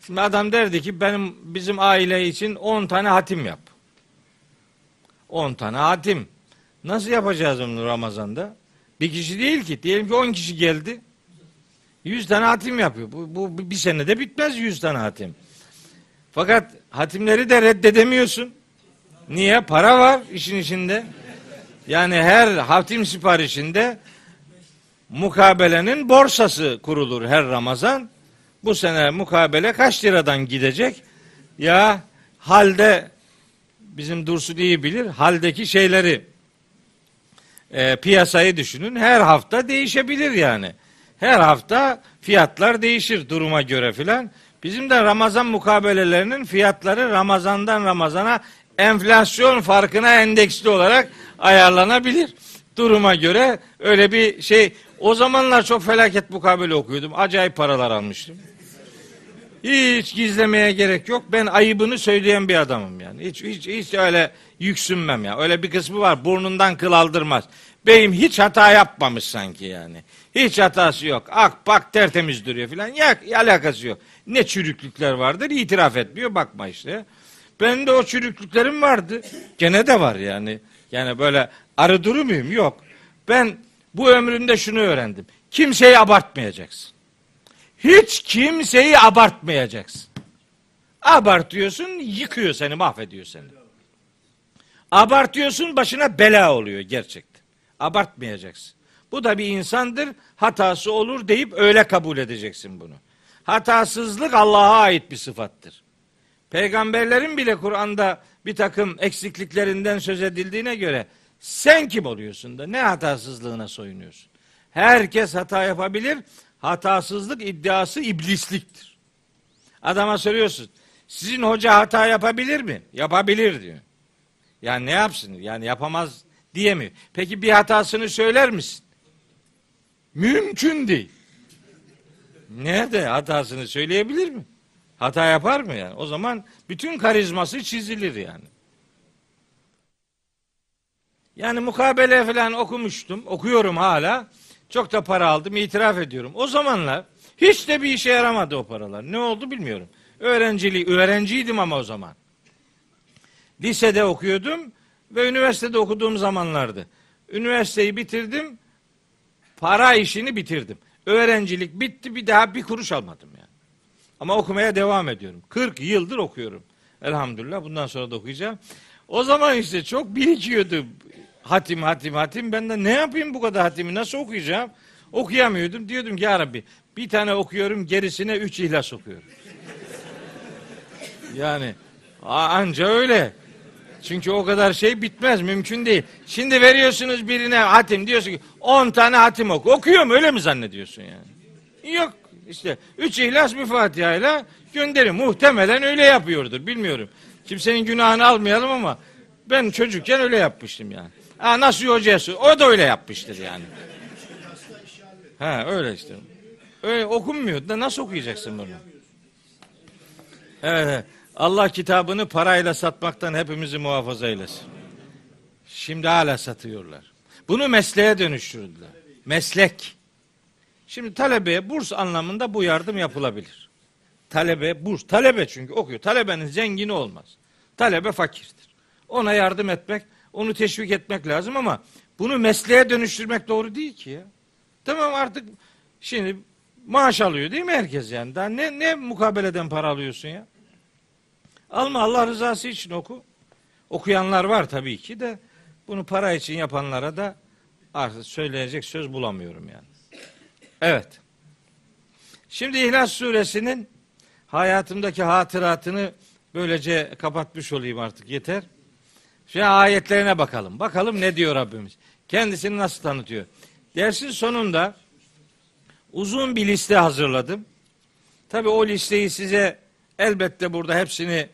Şimdi adam derdi ki benim bizim aile için 10 tane hatim yap. 10 tane hatim. Nasıl yapacağız onu Ramazan'da? Bir kişi değil ki. Diyelim ki 10 kişi geldi. 100 tane hatim yapıyor. Bu, bu bir senede bitmez 100 tane hatim. Fakat hatimleri de reddedemiyorsun. Niye? Para var işin içinde. Yani her hatim siparişinde mukabelenin borsası kurulur her Ramazan. Bu sene mukabele kaç liradan gidecek? Ya halde bizim Dursun iyi bilir. Haldeki şeyleri e, piyasayı düşünün. Her hafta değişebilir yani. Her hafta fiyatlar değişir duruma göre filan. Bizim de Ramazan mukabelelerinin fiyatları Ramazan'dan Ramazan'a enflasyon farkına endeksli olarak ayarlanabilir. Duruma göre öyle bir şey. O zamanlar çok felaket mukabele okuyordum. Acayip paralar almıştım. Hiç gizlemeye gerek yok. Ben ayıbını söyleyen bir adamım yani. Hiç hiç hiç öyle yüksünmem ya. Öyle bir kısmı var. Burnundan kıl aldırmaz. Beyim hiç hata yapmamış sanki yani. Hiç hatası yok. Ak bak tertemiz duruyor filan. Ya alakası yok. Ne çürüklükler vardır itiraf etmiyor. Bakma işte. Benim de o çürüklüklerim vardı. Gene de var yani. Yani böyle arı duru muyum? Yok. Ben bu ömrümde şunu öğrendim. Kimseyi abartmayacaksın. Hiç kimseyi abartmayacaksın. Abartıyorsun, yıkıyor seni, mahvediyor seni. Abartıyorsun, başına bela oluyor gerçekten. Abartmayacaksın. Bu da bir insandır, hatası olur deyip öyle kabul edeceksin bunu. Hatasızlık Allah'a ait bir sıfattır. Peygamberlerin bile Kur'an'da bir takım eksikliklerinden söz edildiğine göre sen kim oluyorsun da ne hatasızlığına soyunuyorsun? Herkes hata yapabilir. Hatasızlık iddiası iblisliktir. Adama soruyorsun. Sizin hoca hata yapabilir mi? Yapabilir diyor. Yani ne yapsın? Yani yapamaz diyemiyor. Peki bir hatasını söyler misin? Mümkün değil. Nerede hatasını söyleyebilir mi? Hata yapar mı yani? O zaman bütün karizması çizilir yani. Yani mukabele falan okumuştum. Okuyorum hala. Çok da para aldım. itiraf ediyorum. O zamanlar hiç de bir işe yaramadı o paralar. Ne oldu bilmiyorum. Öğrenciliği, öğrenciydim ama o zaman. Lisede okuyordum ve üniversitede okuduğum zamanlardı. Üniversiteyi bitirdim. Para işini bitirdim. Öğrencilik bitti bir daha bir kuruş almadım yani. Ama okumaya devam ediyorum. 40 yıldır okuyorum. Elhamdülillah bundan sonra da okuyacağım. O zaman işte çok birikiyordu hatim hatim hatim. Ben de ne yapayım bu kadar hatimi nasıl okuyacağım? Okuyamıyordum. Diyordum ki ya Rabbi bir tane okuyorum gerisine üç ihlas okuyorum. [laughs] yani anca öyle. Çünkü o kadar şey bitmez mümkün değil. Şimdi veriyorsunuz birine hatim diyorsun ki 10 tane hatim oku. Okuyor mu öyle mi zannediyorsun yani? Yok işte üç ihlas bir Fatiha ile gönderin. Muhtemelen öyle yapıyordur bilmiyorum. Kimsenin günahını almayalım ama ben çocukken öyle yapmıştım yani. Ha, nasıl hocası? O da öyle yapmıştır yani. Ha öyle işte. Öyle okunmuyor da nasıl okuyacaksın bunu? Evet. Allah kitabını parayla satmaktan hepimizi muhafaza eylesin. Şimdi hala satıyorlar. Bunu mesleğe dönüştürdüler. Meslek. Şimdi talebeye burs anlamında bu yardım yapılabilir. Talebe burs. Talebe çünkü okuyor. Talebenin zengini olmaz. Talebe fakirdir. Ona yardım etmek, onu teşvik etmek lazım ama bunu mesleğe dönüştürmek doğru değil ki ya. Tamam artık şimdi maaş alıyor değil mi herkes yani? Daha ne, ne mukabeleden para alıyorsun ya? Alma Allah rızası için oku. Okuyanlar var tabii ki de bunu para için yapanlara da artık söyleyecek söz bulamıyorum yani. Evet. Şimdi İhlas suresinin hayatımdaki hatıratını böylece kapatmış olayım artık yeter. Şimdi ayetlerine bakalım. Bakalım ne diyor Rabbimiz. Kendisini nasıl tanıtıyor. Dersin sonunda uzun bir liste hazırladım. Tabi o listeyi size elbette burada hepsini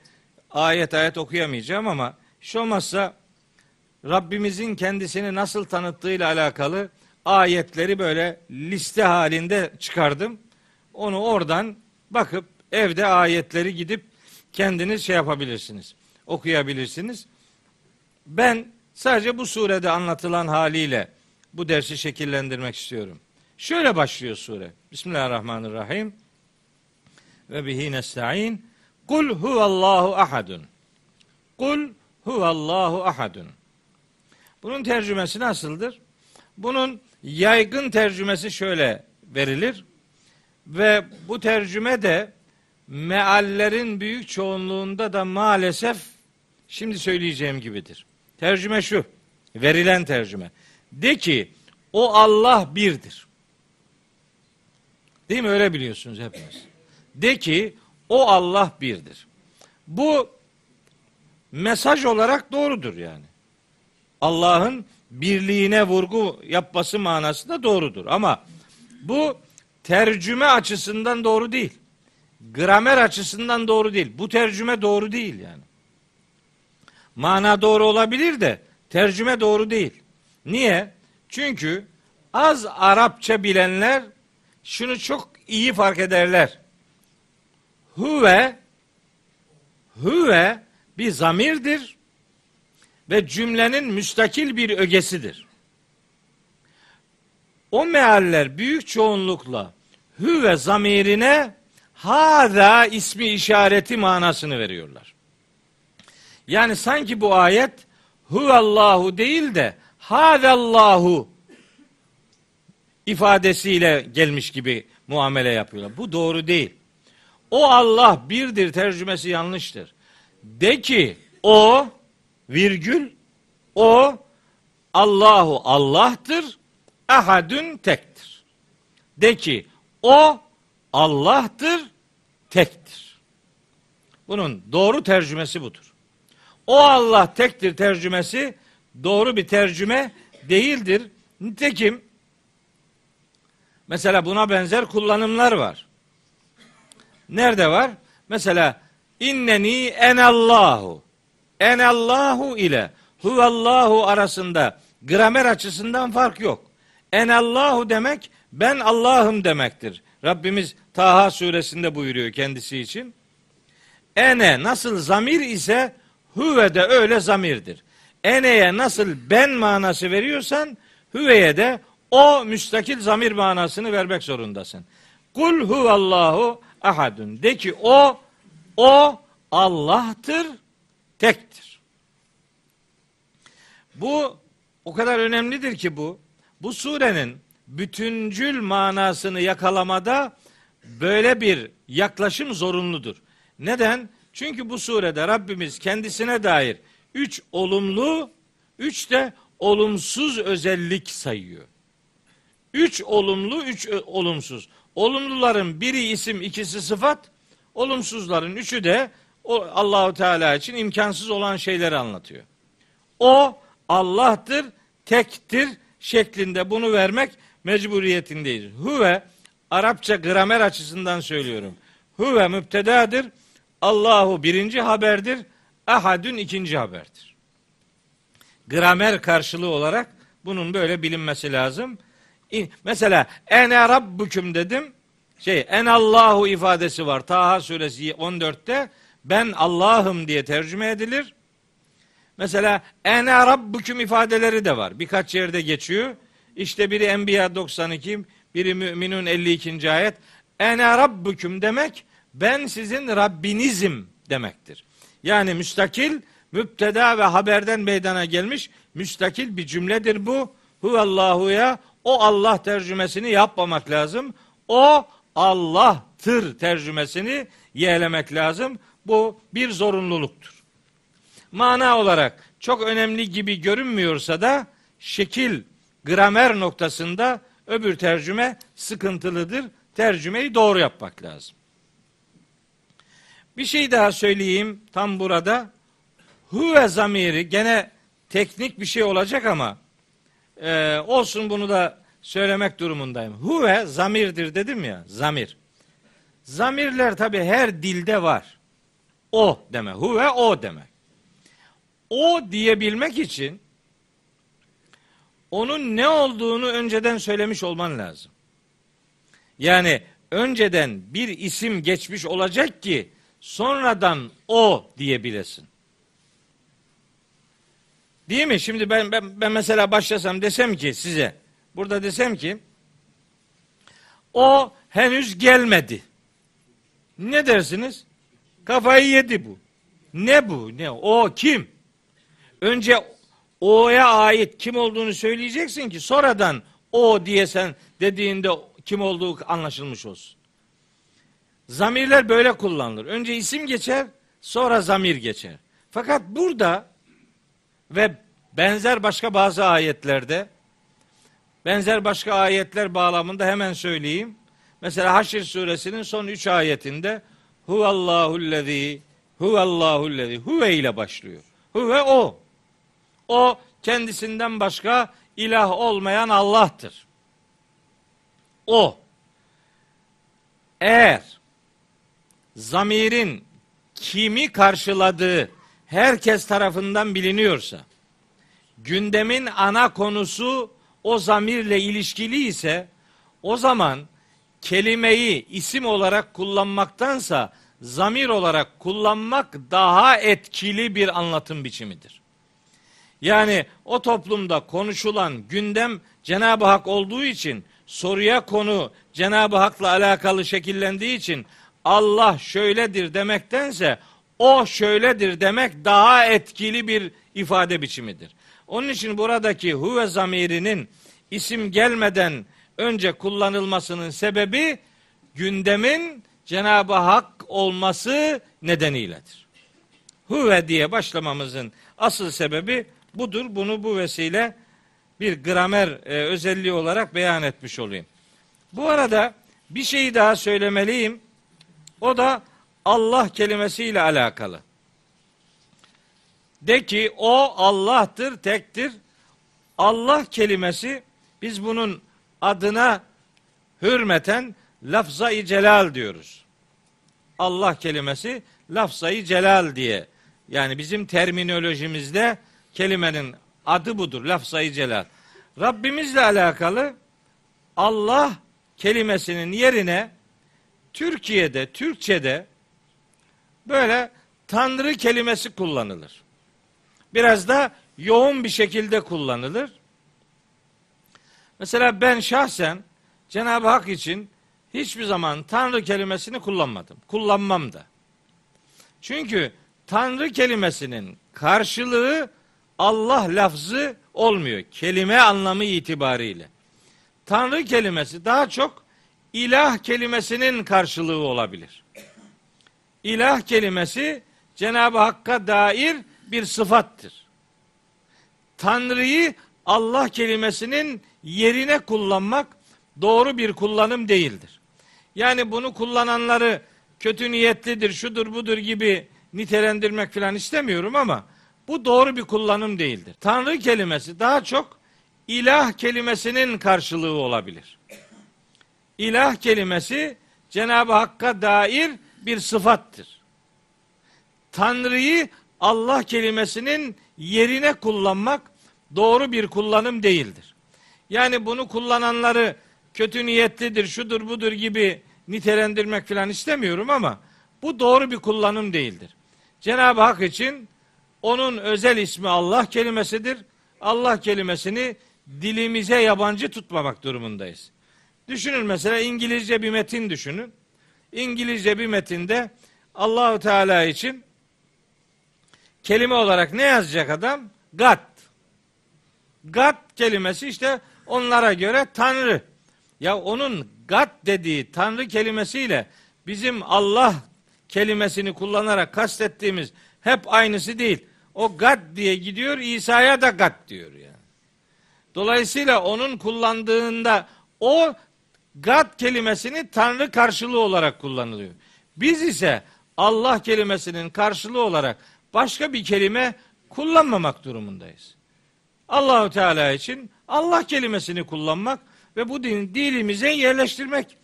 ayet ayet okuyamayacağım ama hiç olmazsa Rabbimizin kendisini nasıl tanıttığıyla alakalı ayetleri böyle liste halinde çıkardım. Onu oradan bakıp evde ayetleri gidip kendiniz şey yapabilirsiniz. Okuyabilirsiniz. Ben sadece bu surede anlatılan haliyle bu dersi şekillendirmek istiyorum. Şöyle başlıyor sure. Bismillahirrahmanirrahim. Ve bihi nesta'in. Kul huvallahu ahadun. Kul huvallahu ahadun. Bunun tercümesi nasıldır? Bunun yaygın tercümesi şöyle verilir. Ve bu tercüme de meallerin büyük çoğunluğunda da maalesef şimdi söyleyeceğim gibidir. Tercüme şu. Verilen tercüme. De ki o Allah birdir. Değil mi? Öyle biliyorsunuz hepiniz. De ki o Allah birdir. Bu mesaj olarak doğrudur yani. Allah'ın birliğine vurgu yapması manası da doğrudur. Ama bu tercüme açısından doğru değil. Gramer açısından doğru değil. Bu tercüme doğru değil yani. Mana doğru olabilir de tercüme doğru değil. Niye? Çünkü az Arapça bilenler şunu çok iyi fark ederler. Huve huve bir zamirdir ve cümlenin müstakil bir ögesidir. O mealler büyük çoğunlukla huve zamirine hada ismi işareti manasını veriyorlar. Yani sanki bu ayet huvallahu değil de hadallahu ifadesiyle gelmiş gibi muamele yapıyorlar. Bu doğru değil. O Allah birdir tercümesi yanlıştır. De ki o virgül o Allahu Allah'tır. Ahadün tektir. De ki o Allah'tır, tektir. Bunun doğru tercümesi budur. O Allah tektir tercümesi doğru bir tercüme değildir. Nitekim mesela buna benzer kullanımlar var. Nerede var? Mesela inneni enallahu. Enallahu ile huvallahu arasında gramer açısından fark yok. Enallahu demek ben Allah'ım demektir. Rabbimiz Taha suresinde buyuruyor kendisi için. Ene nasıl zamir ise huve de öyle zamirdir. Ene'ye nasıl ben manası veriyorsan hüveye de o müstakil zamir manasını vermek zorundasın. Kul huvallahu ahadun. De ki o o Allah'tır, tektir. Bu o kadar önemlidir ki bu. Bu surenin bütüncül manasını yakalamada böyle bir yaklaşım zorunludur. Neden? Çünkü bu surede Rabbimiz kendisine dair üç olumlu, üç de olumsuz özellik sayıyor. Üç olumlu, üç olumsuz. Olumluların biri isim, ikisi sıfat. Olumsuzların üçü de o Allahu Teala için imkansız olan şeyleri anlatıyor. O Allah'tır, tektir şeklinde bunu vermek mecburiyetindeyiz. Huve Arapça gramer açısından söylüyorum. Huve müptedadır. Allahu birinci haberdir. Ahadün ikinci haberdir. Gramer karşılığı olarak bunun böyle bilinmesi lazım. Mesela ene rabbukum dedim. Şey en Allahu ifadesi var. Taha suresi 14'te ben Allah'ım diye tercüme edilir. Mesela ene rabbukum ifadeleri de var. Birkaç yerde geçiyor. İşte biri Enbiya 92, biri Müminun 52. ayet. Ene rabbukum demek ben sizin Rabbinizim demektir. Yani müstakil, müpteda ve haberden meydana gelmiş müstakil bir cümledir bu. Huvallahu o Allah tercümesini yapmamak lazım. O Allah'tır tercümesini yeğlemek lazım. Bu bir zorunluluktur. Mana olarak çok önemli gibi görünmüyorsa da şekil, gramer noktasında öbür tercüme sıkıntılıdır. Tercümeyi doğru yapmak lazım. Bir şey daha söyleyeyim tam burada. Huve zamiri gene teknik bir şey olacak ama e, olsun bunu da söylemek durumundayım. Huve zamirdir dedim ya zamir. Zamirler tabi her dilde var. O deme. Huve o demek. O diyebilmek için onun ne olduğunu önceden söylemiş olman lazım. Yani önceden bir isim geçmiş olacak ki sonradan o diyebilesin. Değil mi? Şimdi ben, ben, ben mesela başlasam desem ki size, burada desem ki, o henüz gelmedi. Ne dersiniz? Kafayı yedi bu. Ne bu? Ne? O kim? Önce o'ya ait kim olduğunu söyleyeceksin ki sonradan o diye sen dediğinde kim olduğu anlaşılmış olsun. Zamirler böyle kullanılır. Önce isim geçer, sonra zamir geçer. Fakat burada ve benzer başka bazı ayetlerde benzer başka ayetler bağlamında hemen söyleyeyim. Mesela Haşr suresinin son üç ayetinde Huvallahullezî Huvallahullezî Huve ile başlıyor. Huve o. O kendisinden başka ilah olmayan Allah'tır. O. Eğer zamirin kimi karşıladığı herkes tarafından biliniyorsa, gündemin ana konusu o zamirle ilişkili ise, o zaman kelimeyi isim olarak kullanmaktansa zamir olarak kullanmak daha etkili bir anlatım biçimidir. Yani o toplumda konuşulan gündem Cenab-ı Hak olduğu için soruya konu Cenab-ı Hak'la alakalı şekillendiği için Allah şöyledir demektense o şöyledir demek daha etkili bir ifade biçimidir. Onun için buradaki huve zamirinin isim gelmeden önce kullanılmasının sebebi gündemin Cenab-ı Hak olması nedeniyledir. Huve diye başlamamızın asıl sebebi budur. Bunu bu vesile bir gramer e, özelliği olarak beyan etmiş olayım. Bu arada bir şeyi daha söylemeliyim. O da Allah kelimesiyle alakalı. De ki o Allah'tır, tektir. Allah kelimesi biz bunun adına hürmeten lafza-i celal diyoruz. Allah kelimesi lafza-i celal diye. Yani bizim terminolojimizde kelimenin adı budur. Lafza-i celal. Rabbimizle alakalı Allah kelimesinin yerine Türkiye'de, Türkçe'de böyle Tanrı kelimesi kullanılır. Biraz da yoğun bir şekilde kullanılır. Mesela ben şahsen Cenab-ı Hak için hiçbir zaman Tanrı kelimesini kullanmadım. Kullanmam da. Çünkü Tanrı kelimesinin karşılığı Allah lafzı olmuyor. Kelime anlamı itibariyle. Tanrı kelimesi daha çok ilah kelimesinin karşılığı olabilir. İlah kelimesi Cenab-ı Hakk'a dair bir sıfattır. Tanrı'yı Allah kelimesinin yerine kullanmak doğru bir kullanım değildir. Yani bunu kullananları kötü niyetlidir, şudur budur gibi nitelendirmek falan istemiyorum ama bu doğru bir kullanım değildir. Tanrı kelimesi daha çok ilah kelimesinin karşılığı olabilir. İlah kelimesi Cenab-ı Hakk'a dair bir sıfattır. Tanrı'yı Allah kelimesinin yerine kullanmak doğru bir kullanım değildir. Yani bunu kullananları kötü niyetlidir, şudur budur gibi nitelendirmek falan istemiyorum ama bu doğru bir kullanım değildir. Cenab-ı Hak için onun özel ismi Allah kelimesidir. Allah kelimesini dilimize yabancı tutmamak durumundayız. Düşünün mesela İngilizce bir metin düşünün. İngilizce bir metinde Allahu Teala için kelime olarak ne yazacak adam? God. God kelimesi işte onlara göre Tanrı. Ya onun God dediği Tanrı kelimesiyle bizim Allah kelimesini kullanarak kastettiğimiz hep aynısı değil. O God diye gidiyor İsa'ya da God diyor yani. Dolayısıyla onun kullandığında o God kelimesini Tanrı karşılığı olarak kullanılıyor. Biz ise Allah kelimesinin karşılığı olarak başka bir kelime kullanmamak durumundayız. Allahu Teala için Allah kelimesini kullanmak ve bu din dilimize yerleştirmek.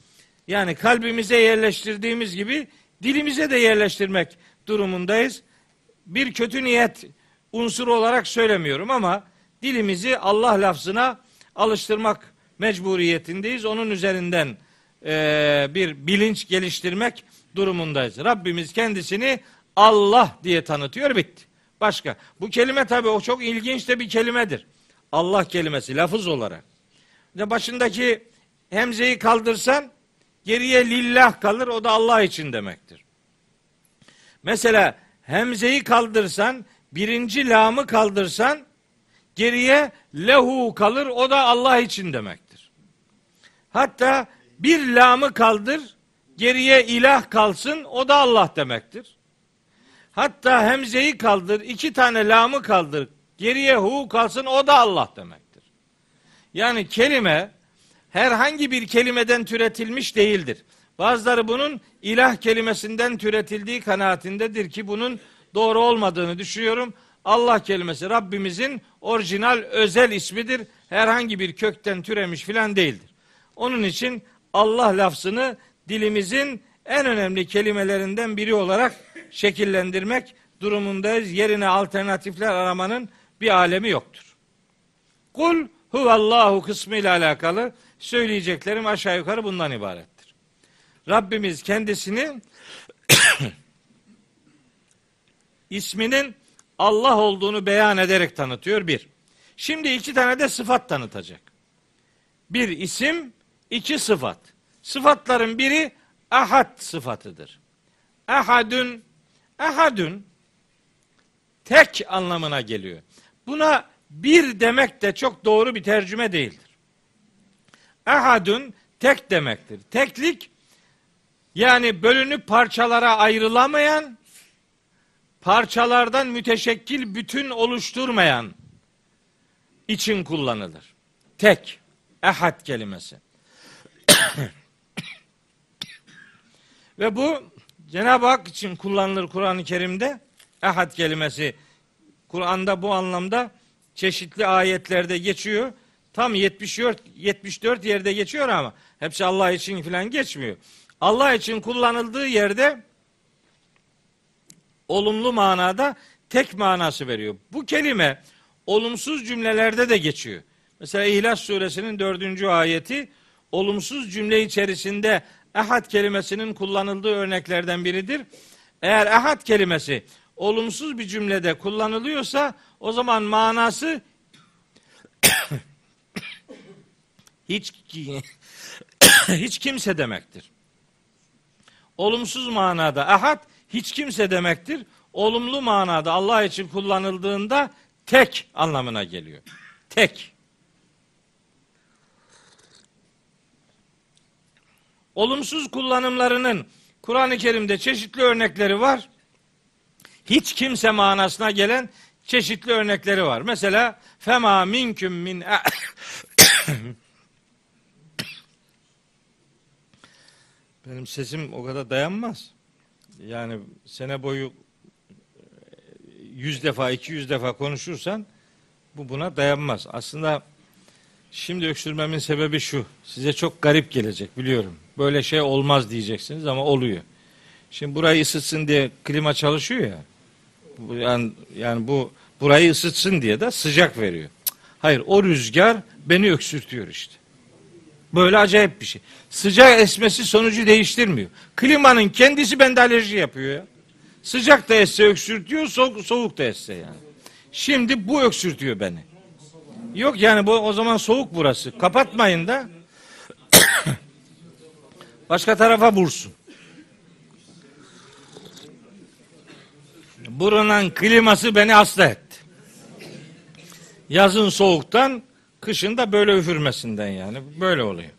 Yani kalbimize yerleştirdiğimiz gibi dilimize de yerleştirmek durumundayız. Bir kötü niyet unsuru olarak söylemiyorum ama dilimizi Allah lafzına alıştırmak mecburiyetindeyiz. Onun üzerinden e, bir bilinç geliştirmek durumundayız. Rabbimiz kendisini Allah diye tanıtıyor bitti. Başka. Bu kelime tabi o çok ilginç de bir kelimedir. Allah kelimesi lafız olarak. Başındaki hemzeyi kaldırsan geriye lillah kalır o da Allah için demektir. Mesela hemzeyi kaldırsan birinci lamı kaldırsan geriye lehu kalır o da Allah için demektir. Hatta bir lamı kaldır geriye ilah kalsın o da Allah demektir. Hatta hemzeyi kaldır iki tane lamı kaldır geriye hu kalsın o da Allah demektir. Yani kelime herhangi bir kelimeden türetilmiş değildir. Bazıları bunun ilah kelimesinden türetildiği kanaatindedir ki bunun doğru olmadığını düşünüyorum. Allah kelimesi Rabbimizin orijinal özel ismidir. Herhangi bir kökten türemiş filan değildir. Onun için Allah lafzını dilimizin en önemli kelimelerinden biri olarak şekillendirmek durumundayız. Yerine alternatifler aramanın bir alemi yoktur. Kul huvallahu kısmı ile alakalı söyleyeceklerim aşağı yukarı bundan ibarettir. Rabbimiz kendisini [coughs] isminin Allah olduğunu beyan ederek tanıtıyor bir. Şimdi iki tane de sıfat tanıtacak. Bir isim, iki sıfat. Sıfatların biri ahad sıfatıdır. Ahadün, ahadün tek anlamına geliyor. Buna bir demek de çok doğru bir tercüme değildir. Ahadün tek demektir. Teklik yani bölünüp parçalara ayrılamayan, parçalardan müteşekkil bütün oluşturmayan için kullanılır. Tek, ehad kelimesi. [coughs] Ve bu Cenab-ı Hak için kullanılır Kur'an-ı Kerim'de. Ehad kelimesi Kur'an'da bu anlamda çeşitli ayetlerde geçiyor. Tam 74 74 yerde geçiyor ama hepsi Allah için filan geçmiyor. Allah için kullanıldığı yerde olumlu manada tek manası veriyor. Bu kelime olumsuz cümlelerde de geçiyor. Mesela İhlas suresinin dördüncü ayeti olumsuz cümle içerisinde ehad kelimesinin kullanıldığı örneklerden biridir. Eğer ehad kelimesi olumsuz bir cümlede kullanılıyorsa o zaman manası [coughs] hiç [coughs] hiç kimse demektir. Olumsuz manada ahad hiç kimse demektir. Olumlu manada Allah için kullanıldığında tek anlamına geliyor. Tek. Olumsuz kullanımlarının Kur'an-ı Kerim'de çeşitli örnekleri var. Hiç kimse manasına gelen çeşitli örnekleri var. Mesela fema minküm min [coughs] Benim sesim o kadar dayanmaz. Yani sene boyu yüz defa, iki yüz defa konuşursan bu buna dayanmaz. Aslında şimdi öksürmemin sebebi şu. Size çok garip gelecek biliyorum. Böyle şey olmaz diyeceksiniz ama oluyor. Şimdi burayı ısıtsın diye klima çalışıyor ya. Yani, yani bu burayı ısıtsın diye de sıcak veriyor. Hayır o rüzgar beni öksürtüyor işte. Böyle acayip bir şey. Sıcak esmesi sonucu değiştirmiyor. Klimanın kendisi bende alerji yapıyor ya. Sıcak da esse öksürtüyor, soğuk, soğuk da esse yani. Şimdi bu öksürtüyor beni. Yok yani bu o zaman soğuk burası. Kapatmayın da [coughs] başka tarafa vursun. Buranın kliması beni hasta etti. Yazın soğuktan, kışın da böyle üfürmesinden yani. Böyle oluyor.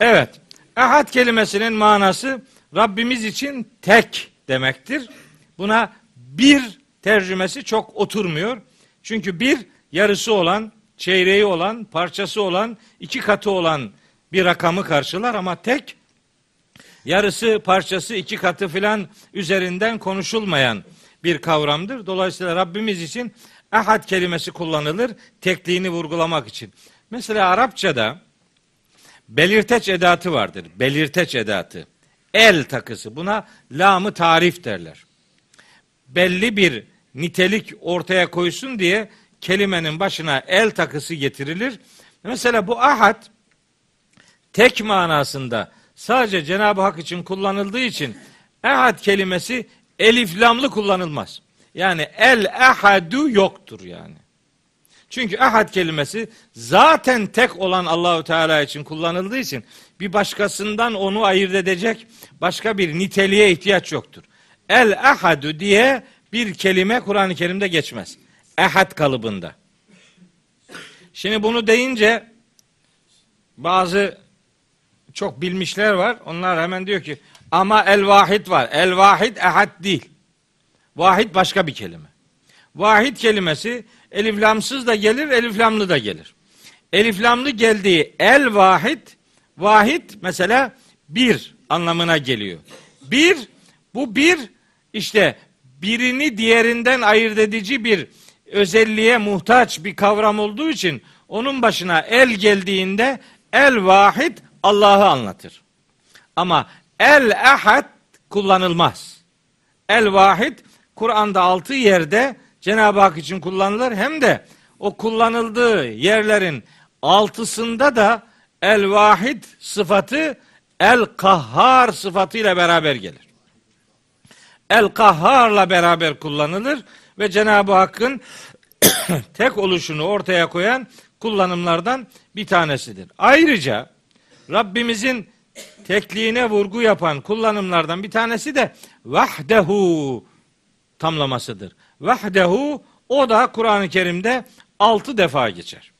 Evet. Ahad kelimesinin manası Rabbimiz için tek demektir. Buna bir tercümesi çok oturmuyor. Çünkü bir yarısı olan, çeyreği olan, parçası olan, iki katı olan bir rakamı karşılar ama tek yarısı, parçası, iki katı filan üzerinden konuşulmayan bir kavramdır. Dolayısıyla Rabbimiz için ahad kelimesi kullanılır tekliğini vurgulamak için. Mesela Arapçada belirteç edatı vardır. Belirteç edatı. El takısı. Buna lamı tarif derler. Belli bir nitelik ortaya koysun diye kelimenin başına el takısı getirilir. Mesela bu ahad tek manasında sadece Cenab-ı Hak için kullanıldığı için ehad kelimesi elif lamlı kullanılmaz. Yani el ehadu yoktur yani. Çünkü ahad kelimesi zaten tek olan Allahu Teala için kullanıldığı için bir başkasından onu ayırt edecek başka bir niteliğe ihtiyaç yoktur. El ahadu diye bir kelime Kur'an-ı Kerim'de geçmez. Ehad kalıbında. Şimdi bunu deyince bazı çok bilmişler var. Onlar hemen diyor ki ama el vahid var. El vahid ehad değil. Vahid başka bir kelime. Vahid kelimesi eliflamsız da gelir, eliflamlı da gelir. eliflamlı geldiği el vahid, vahid mesela bir anlamına geliyor. Bir, bu bir işte birini diğerinden ayırt edici bir özelliğe muhtaç bir kavram olduğu için onun başına el geldiğinde el vahid Allah'ı anlatır. Ama el ehad kullanılmaz. El vahid Kur'an'da altı yerde Cenab-ı Hak için kullanılır hem de o kullanıldığı yerlerin altısında da el vahid sıfatı el kahhar sıfatıyla beraber gelir. El kahharla beraber kullanılır ve Cenab-ı Hakk'ın [coughs] tek oluşunu ortaya koyan kullanımlardan bir tanesidir. Ayrıca Rabbimizin tekliğine vurgu yapan kullanımlardan bir tanesi de vahdehu tamlamasıdır. Vahdehu o da Kur'an-ı Kerim'de altı defa geçer.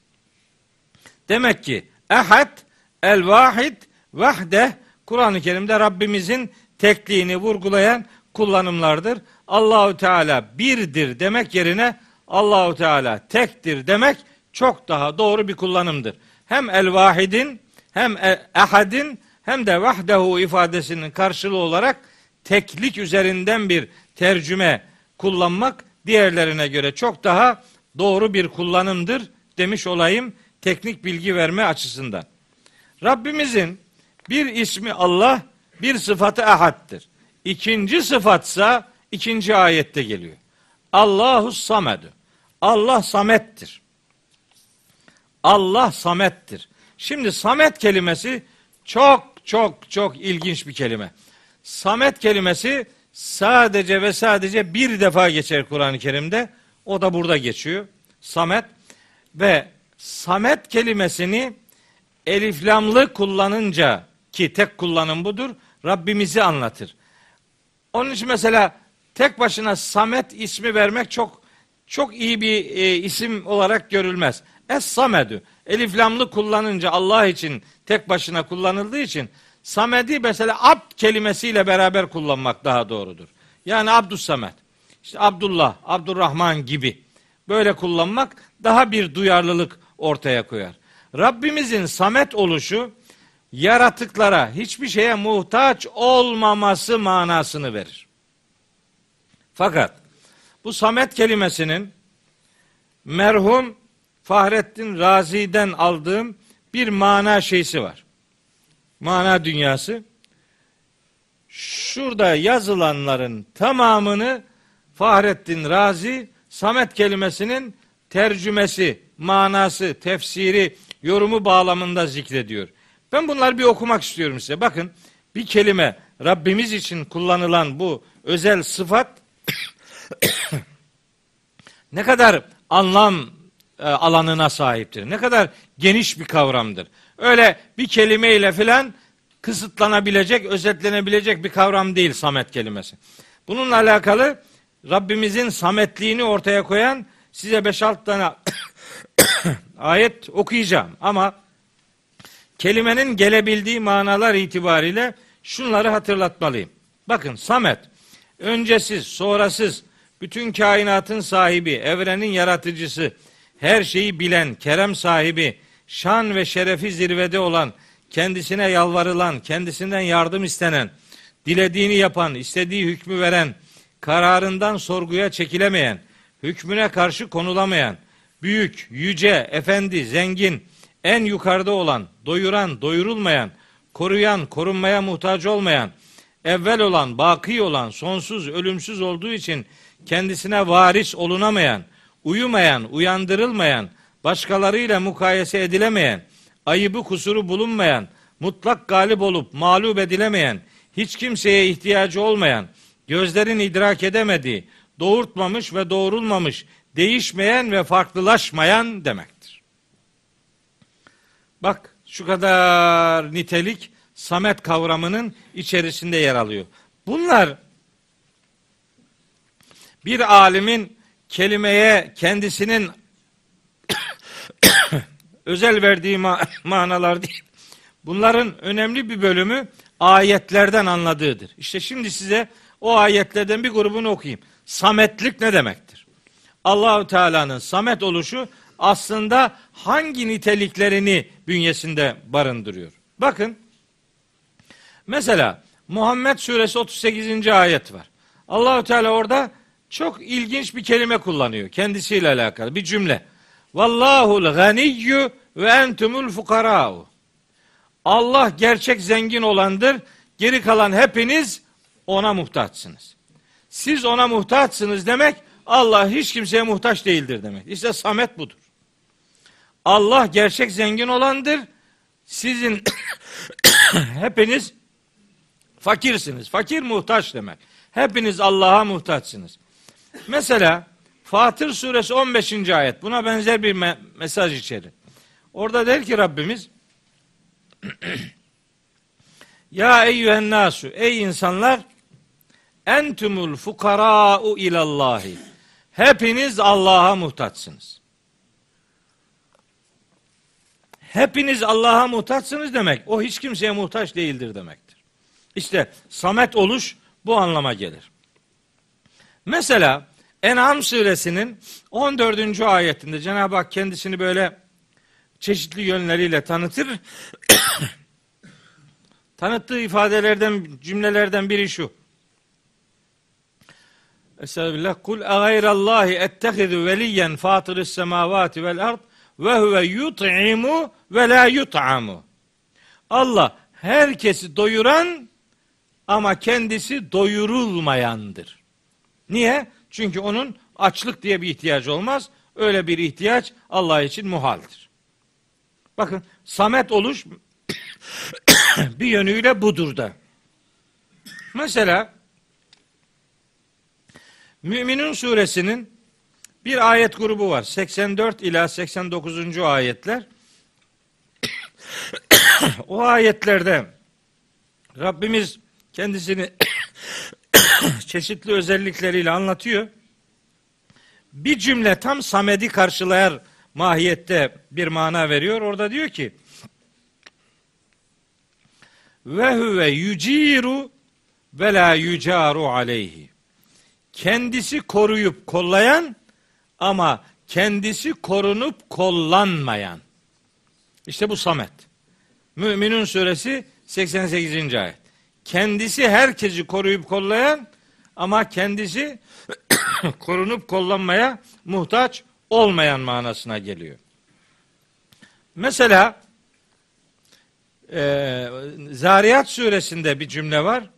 Demek ki ehad, el vahid, vahde Kur'an-ı Kerim'de Rabbimizin tekliğini vurgulayan kullanımlardır. Allahu Teala birdir demek yerine Allahu Teala tektir demek çok daha doğru bir kullanımdır. Hem el vahidin hem ehadin hem de vahdehu ifadesinin karşılığı olarak teklik üzerinden bir tercüme kullanmak diğerlerine göre çok daha doğru bir kullanımdır demiş olayım teknik bilgi verme açısından. Rabbimizin bir ismi Allah, bir sıfatı ahaddır. İkinci sıfatsa ikinci ayette geliyor. Allahu samedü. Allah samettir. Allah samettir. Şimdi samet kelimesi çok çok çok ilginç bir kelime. Samet kelimesi sadece ve sadece bir defa geçer Kur'an-ı Kerim'de. O da burada geçiyor. Samet ve Samet kelimesini eliflamlı kullanınca ki tek kullanım budur. Rabbimizi anlatır. Onun için mesela tek başına Samet ismi vermek çok çok iyi bir e, isim olarak görülmez. Es Samedü. Eliflamlı kullanınca Allah için tek başına kullanıldığı için Samed'i mesela abd kelimesiyle beraber kullanmak daha doğrudur. Yani Abdus Samet. İşte Abdullah, Abdurrahman gibi böyle kullanmak daha bir duyarlılık ortaya koyar. Rabbimizin samet oluşu yaratıklara hiçbir şeye muhtaç olmaması manasını verir. Fakat bu samet kelimesinin merhum Fahrettin Razi'den aldığım bir mana şeysi var. Mana dünyası. Şurada yazılanların tamamını Fahrettin Razi Samet kelimesinin tercümesi, manası, tefsiri, yorumu bağlamında zikrediyor. Ben bunları bir okumak istiyorum size. Bakın bir kelime Rabbimiz için kullanılan bu özel sıfat [coughs] ne kadar anlam e, alanına sahiptir. Ne kadar geniş bir kavramdır. Öyle bir kelimeyle filan kısıtlanabilecek, özetlenebilecek bir kavram değil samet kelimesi. Bununla alakalı Rabbimizin sametliğini ortaya koyan size 5-6 tane [coughs] ayet okuyacağım ama kelimenin gelebildiği manalar itibariyle şunları hatırlatmalıyım. Bakın Samet öncesiz, sonrasız, bütün kainatın sahibi, evrenin yaratıcısı, her şeyi bilen, kerem sahibi, şan ve şerefi zirvede olan, kendisine yalvarılan, kendisinden yardım istenen, dilediğini yapan, istediği hükmü veren, kararından sorguya çekilemeyen, hükmüne karşı konulamayan, büyük, yüce, efendi, zengin, en yukarıda olan, doyuran, doyurulmayan, koruyan, korunmaya muhtaç olmayan, evvel olan, baki olan, sonsuz, ölümsüz olduğu için kendisine varis olunamayan, uyumayan, uyandırılmayan, başkalarıyla mukayese edilemeyen, ayıbı kusuru bulunmayan, mutlak galip olup mağlup edilemeyen, hiç kimseye ihtiyacı olmayan, gözlerin idrak edemediği, doğurtmamış ve doğurulmamış, değişmeyen ve farklılaşmayan demektir. Bak şu kadar nitelik samet kavramının içerisinde yer alıyor. Bunlar bir alimin kelimeye kendisinin [coughs] özel verdiği ma- [coughs] manalar değil. Bunların önemli bir bölümü ayetlerden anladığıdır. İşte şimdi size o ayetlerden bir grubunu okuyayım. Sametlik ne demektir? Allahu Teala'nın samet oluşu aslında hangi niteliklerini bünyesinde barındırıyor? Bakın mesela Muhammed suresi 38. ayet var. Allahü Teala orada çok ilginç bir kelime kullanıyor. Kendisiyle alakalı bir cümle. Vallahul ganiyyü ve entumul fukara'u. Allah gerçek zengin olandır. Geri kalan hepiniz ona muhtaçsınız. Siz ona muhtaçsınız demek Allah hiç kimseye muhtaç değildir demek. İşte samet budur. Allah gerçek zengin olandır. Sizin [coughs] hepiniz fakirsiniz. Fakir muhtaç demek. Hepiniz Allah'a muhtaçsınız. Mesela Fatır suresi 15. ayet buna benzer bir me- mesaj içerir. Orada der ki Rabbimiz [clears throat] Ya eyyühen nasu ey insanlar entumul fukara'u ilallahi hepiniz Allah'a muhtaçsınız. Hepiniz Allah'a muhtaçsınız demek o hiç kimseye muhtaç değildir demektir. İşte samet oluş bu anlama gelir. Mesela En'am suresinin 14. ayetinde Cenab-ı Hak kendisini böyle çeşitli yönleriyle tanıtır. [coughs] Tanıttığı ifadelerden, cümlelerden biri şu. Estağfirullah. Kul agayrallahi ettehizu veliyen fatırız semavati vel ard ve huve yut'imu ve la yut'amu. Allah herkesi doyuran ama kendisi doyurulmayandır. Niye? Çünkü onun açlık diye bir ihtiyacı olmaz. Öyle bir ihtiyaç Allah için muhaldir. Bakın samet oluş [coughs] bir yönüyle budur da. Mesela Müminun suresinin bir ayet grubu var. 84 ila 89. ayetler. [coughs] o ayetlerde Rabbimiz kendisini çeşitli özellikleriyle anlatıyor. Bir cümle tam samedi karşılayar mahiyette bir mana veriyor. Orada diyor ki ve huve yuciru ve la yucaru aleyhi. Kendisi koruyup kollayan ama kendisi korunup kollanmayan. İşte bu samet. Müminun suresi 88. ayet. Kendisi herkesi koruyup kollayan ama kendisi [coughs] korunup kollanmaya muhtaç olmayan manasına geliyor. Mesela e, Zariyat suresinde bir cümle var.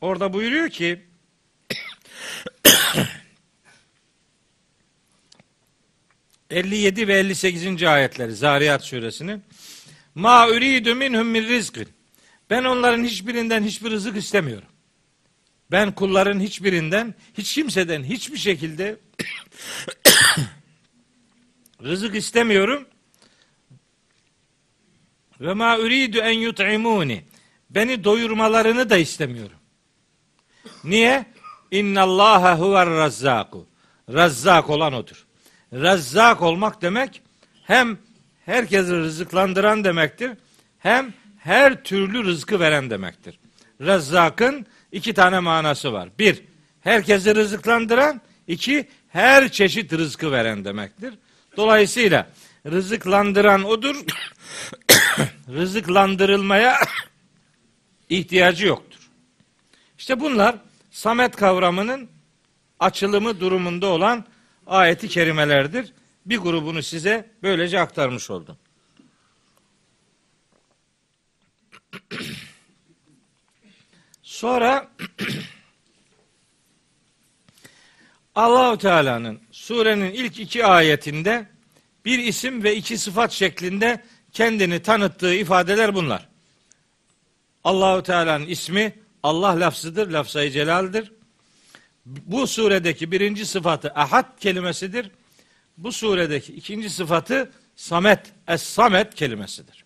Orada buyuruyor ki [coughs] ...57 ve 58. ayetleri Zariyat suresinin... ...ma uridu minhum min rizkin... ...ben onların hiçbirinden hiçbir rızık istemiyorum. Ben kulların hiçbirinden, hiç kimseden hiçbir şekilde [coughs] rızık istemiyorum. Ve ma uridu en yut'imuni. Beni doyurmalarını da istemiyorum. Niye? İnnallaha huver razzaku. Razzak olan odur. Razzak olmak demek hem herkesi rızıklandıran demektir. Hem her türlü rızkı veren demektir. Razzak'ın iki tane manası var. Bir, herkesi rızıklandıran. iki her çeşit rızkı veren demektir. Dolayısıyla rızıklandıran odur. [coughs] rızıklandırılmaya [coughs] ihtiyacı yoktur. İşte bunlar samet kavramının açılımı durumunda olan ayeti kerimelerdir. Bir grubunu size böylece aktarmış oldum. [coughs] Sonra Allahu Teala'nın surenin ilk iki ayetinde bir isim ve iki sıfat şeklinde kendini tanıttığı ifadeler bunlar. Allahu Teala'nın ismi Allah lafzıdır, lafzayı celaldir. Bu suredeki birinci sıfatı ahad kelimesidir. Bu suredeki ikinci sıfatı samet, es-samet kelimesidir.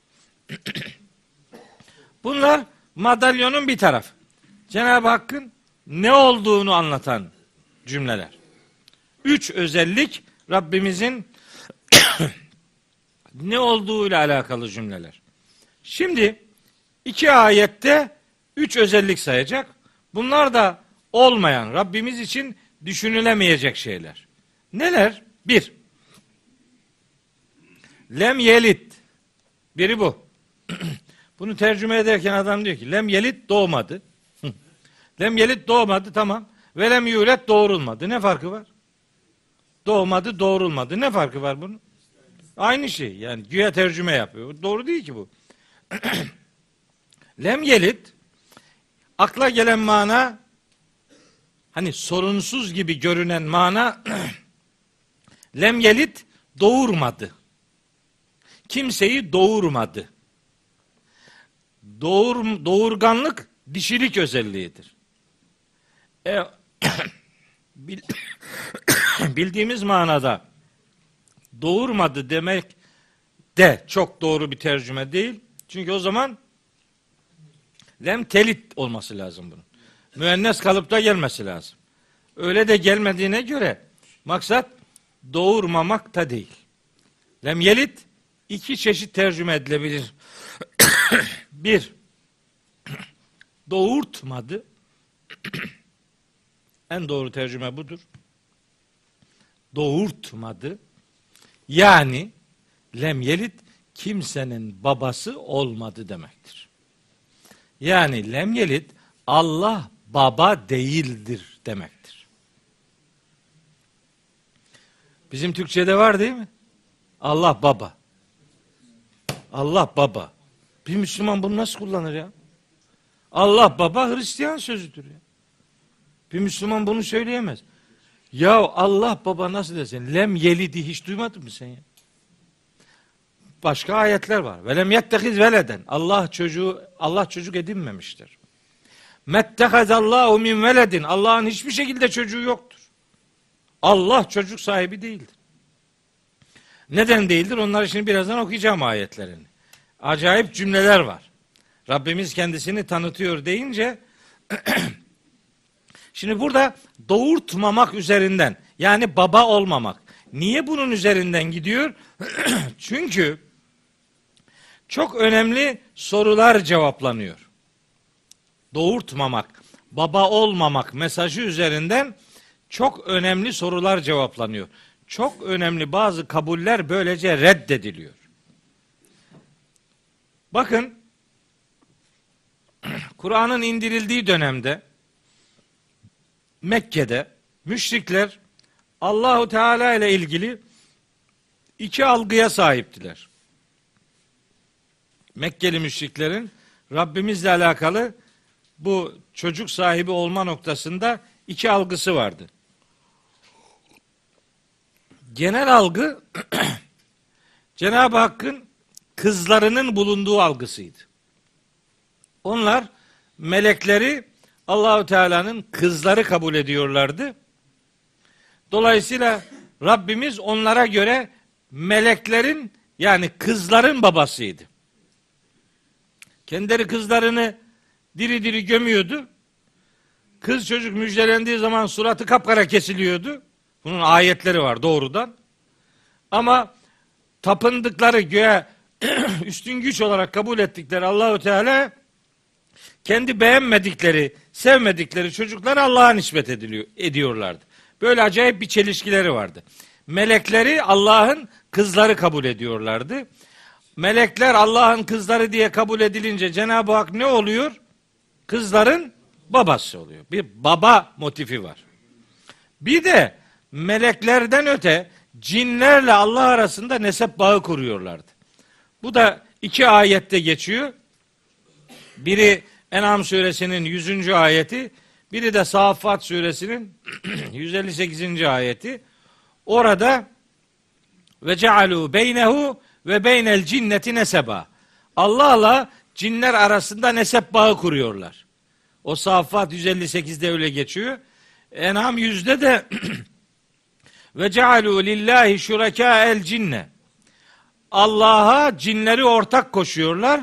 [clears throat] Bunlar madalyonun bir tarafı. Cenab-ı Hakk'ın ne olduğunu anlatan cümleler. Üç özellik Rabbimizin [coughs] ne olduğuyla alakalı cümleler. Şimdi iki ayette üç özellik sayacak. Bunlar da olmayan, Rabbimiz için düşünülemeyecek şeyler. Neler? Bir, Lem yelit. Biri bu. [coughs] Bunu tercüme ederken adam diyor ki lem yelit doğmadı. Lem yelit doğmadı tamam. Ve lem yulet doğurulmadı. Ne farkı var? Doğmadı doğurulmadı. Ne farkı var bunun? Aynı şey. Yani güya tercüme yapıyor. Doğru değil ki bu. [clears throat] lem yelit akla gelen mana hani sorunsuz gibi görünen mana [clears throat] lem yelit doğurmadı. Kimseyi doğurmadı. Doğur, doğurganlık dişilik özelliğidir. E, [coughs] bil, [coughs] bildiğimiz manada doğurmadı demek de çok doğru bir tercüme değil. Çünkü o zaman lem telit olması lazım bunun. Müennes kalıpta gelmesi lazım. Öyle de gelmediğine göre maksat doğurmamak da değil. Lem yelit iki çeşit tercüme edilebilir. [coughs] bir, doğurtmadı. En doğru tercüme budur. Doğurtmadı. Yani lem yelit kimsenin babası olmadı demektir. Yani lem yelit Allah baba değildir demektir. Bizim Türkçe'de var değil mi? Allah baba. Allah baba. Bir Müslüman bunu nasıl kullanır ya? Allah baba Hristiyan sözüdür ya. Bir Müslüman bunu söyleyemez. Ya Allah baba nasıl desin? Lem yelidi hiç duymadın mı sen ya? Başka ayetler var. Ve lem yettehiz veleden. Allah çocuğu Allah çocuk edinmemiştir. Mettehazallahu min veledin. Allah'ın hiçbir şekilde çocuğu yoktur. Allah çocuk sahibi değildir. Neden değildir? Onları şimdi birazdan okuyacağım ayetlerini. Acayip cümleler var. Rabbimiz kendisini tanıtıyor deyince [clears throat] şimdi burada doğurtmamak üzerinden yani baba olmamak. Niye bunun üzerinden gidiyor? [clears throat] Çünkü çok önemli sorular cevaplanıyor. Doğurtmamak, baba olmamak mesajı üzerinden çok önemli sorular cevaplanıyor. Çok önemli bazı kabuller böylece reddediliyor. Bakın [clears throat] Kur'an'ın indirildiği dönemde Mekke'de müşrikler Allahu Teala ile ilgili iki algıya sahiptiler. Mekkeli müşriklerin Rabbimizle alakalı bu çocuk sahibi olma noktasında iki algısı vardı. Genel algı [clears throat] Cenab-ı Hakk'ın kızlarının bulunduğu algısıydı. Onlar melekleri Allahu Teala'nın kızları kabul ediyorlardı. Dolayısıyla Rabbimiz onlara göre meleklerin yani kızların babasıydı. Kendileri kızlarını diri diri gömüyordu. Kız çocuk müjdelendiği zaman suratı kapkara kesiliyordu. Bunun ayetleri var doğrudan. Ama tapındıkları göğe [clears throat] üstün güç olarak kabul ettikleri Allahu Teala kendi beğenmedikleri, sevmedikleri çocukları Allah'a nispet ediliyor, ediyorlardı. Böyle acayip bir çelişkileri vardı. Melekleri Allah'ın kızları kabul ediyorlardı. Melekler Allah'ın kızları diye kabul edilince Cenab-ı Hak ne oluyor? Kızların babası oluyor. Bir baba motifi var. Bir de meleklerden öte cinlerle Allah arasında nesep bağı kuruyorlardı. Bu da iki ayette geçiyor. Biri En'am suresinin 100. ayeti, biri de Saffat suresinin [clears throat] 158. ayeti. Orada ve cealu beynehu ve beynel cinneti neseba. Allah'la cinler arasında nesep bağı kuruyorlar. O Saffat 158'de öyle geçiyor. En'am 100'de de [clears throat] ve cealu lillahi şureka el cinne. Allah'a cinleri ortak koşuyorlar.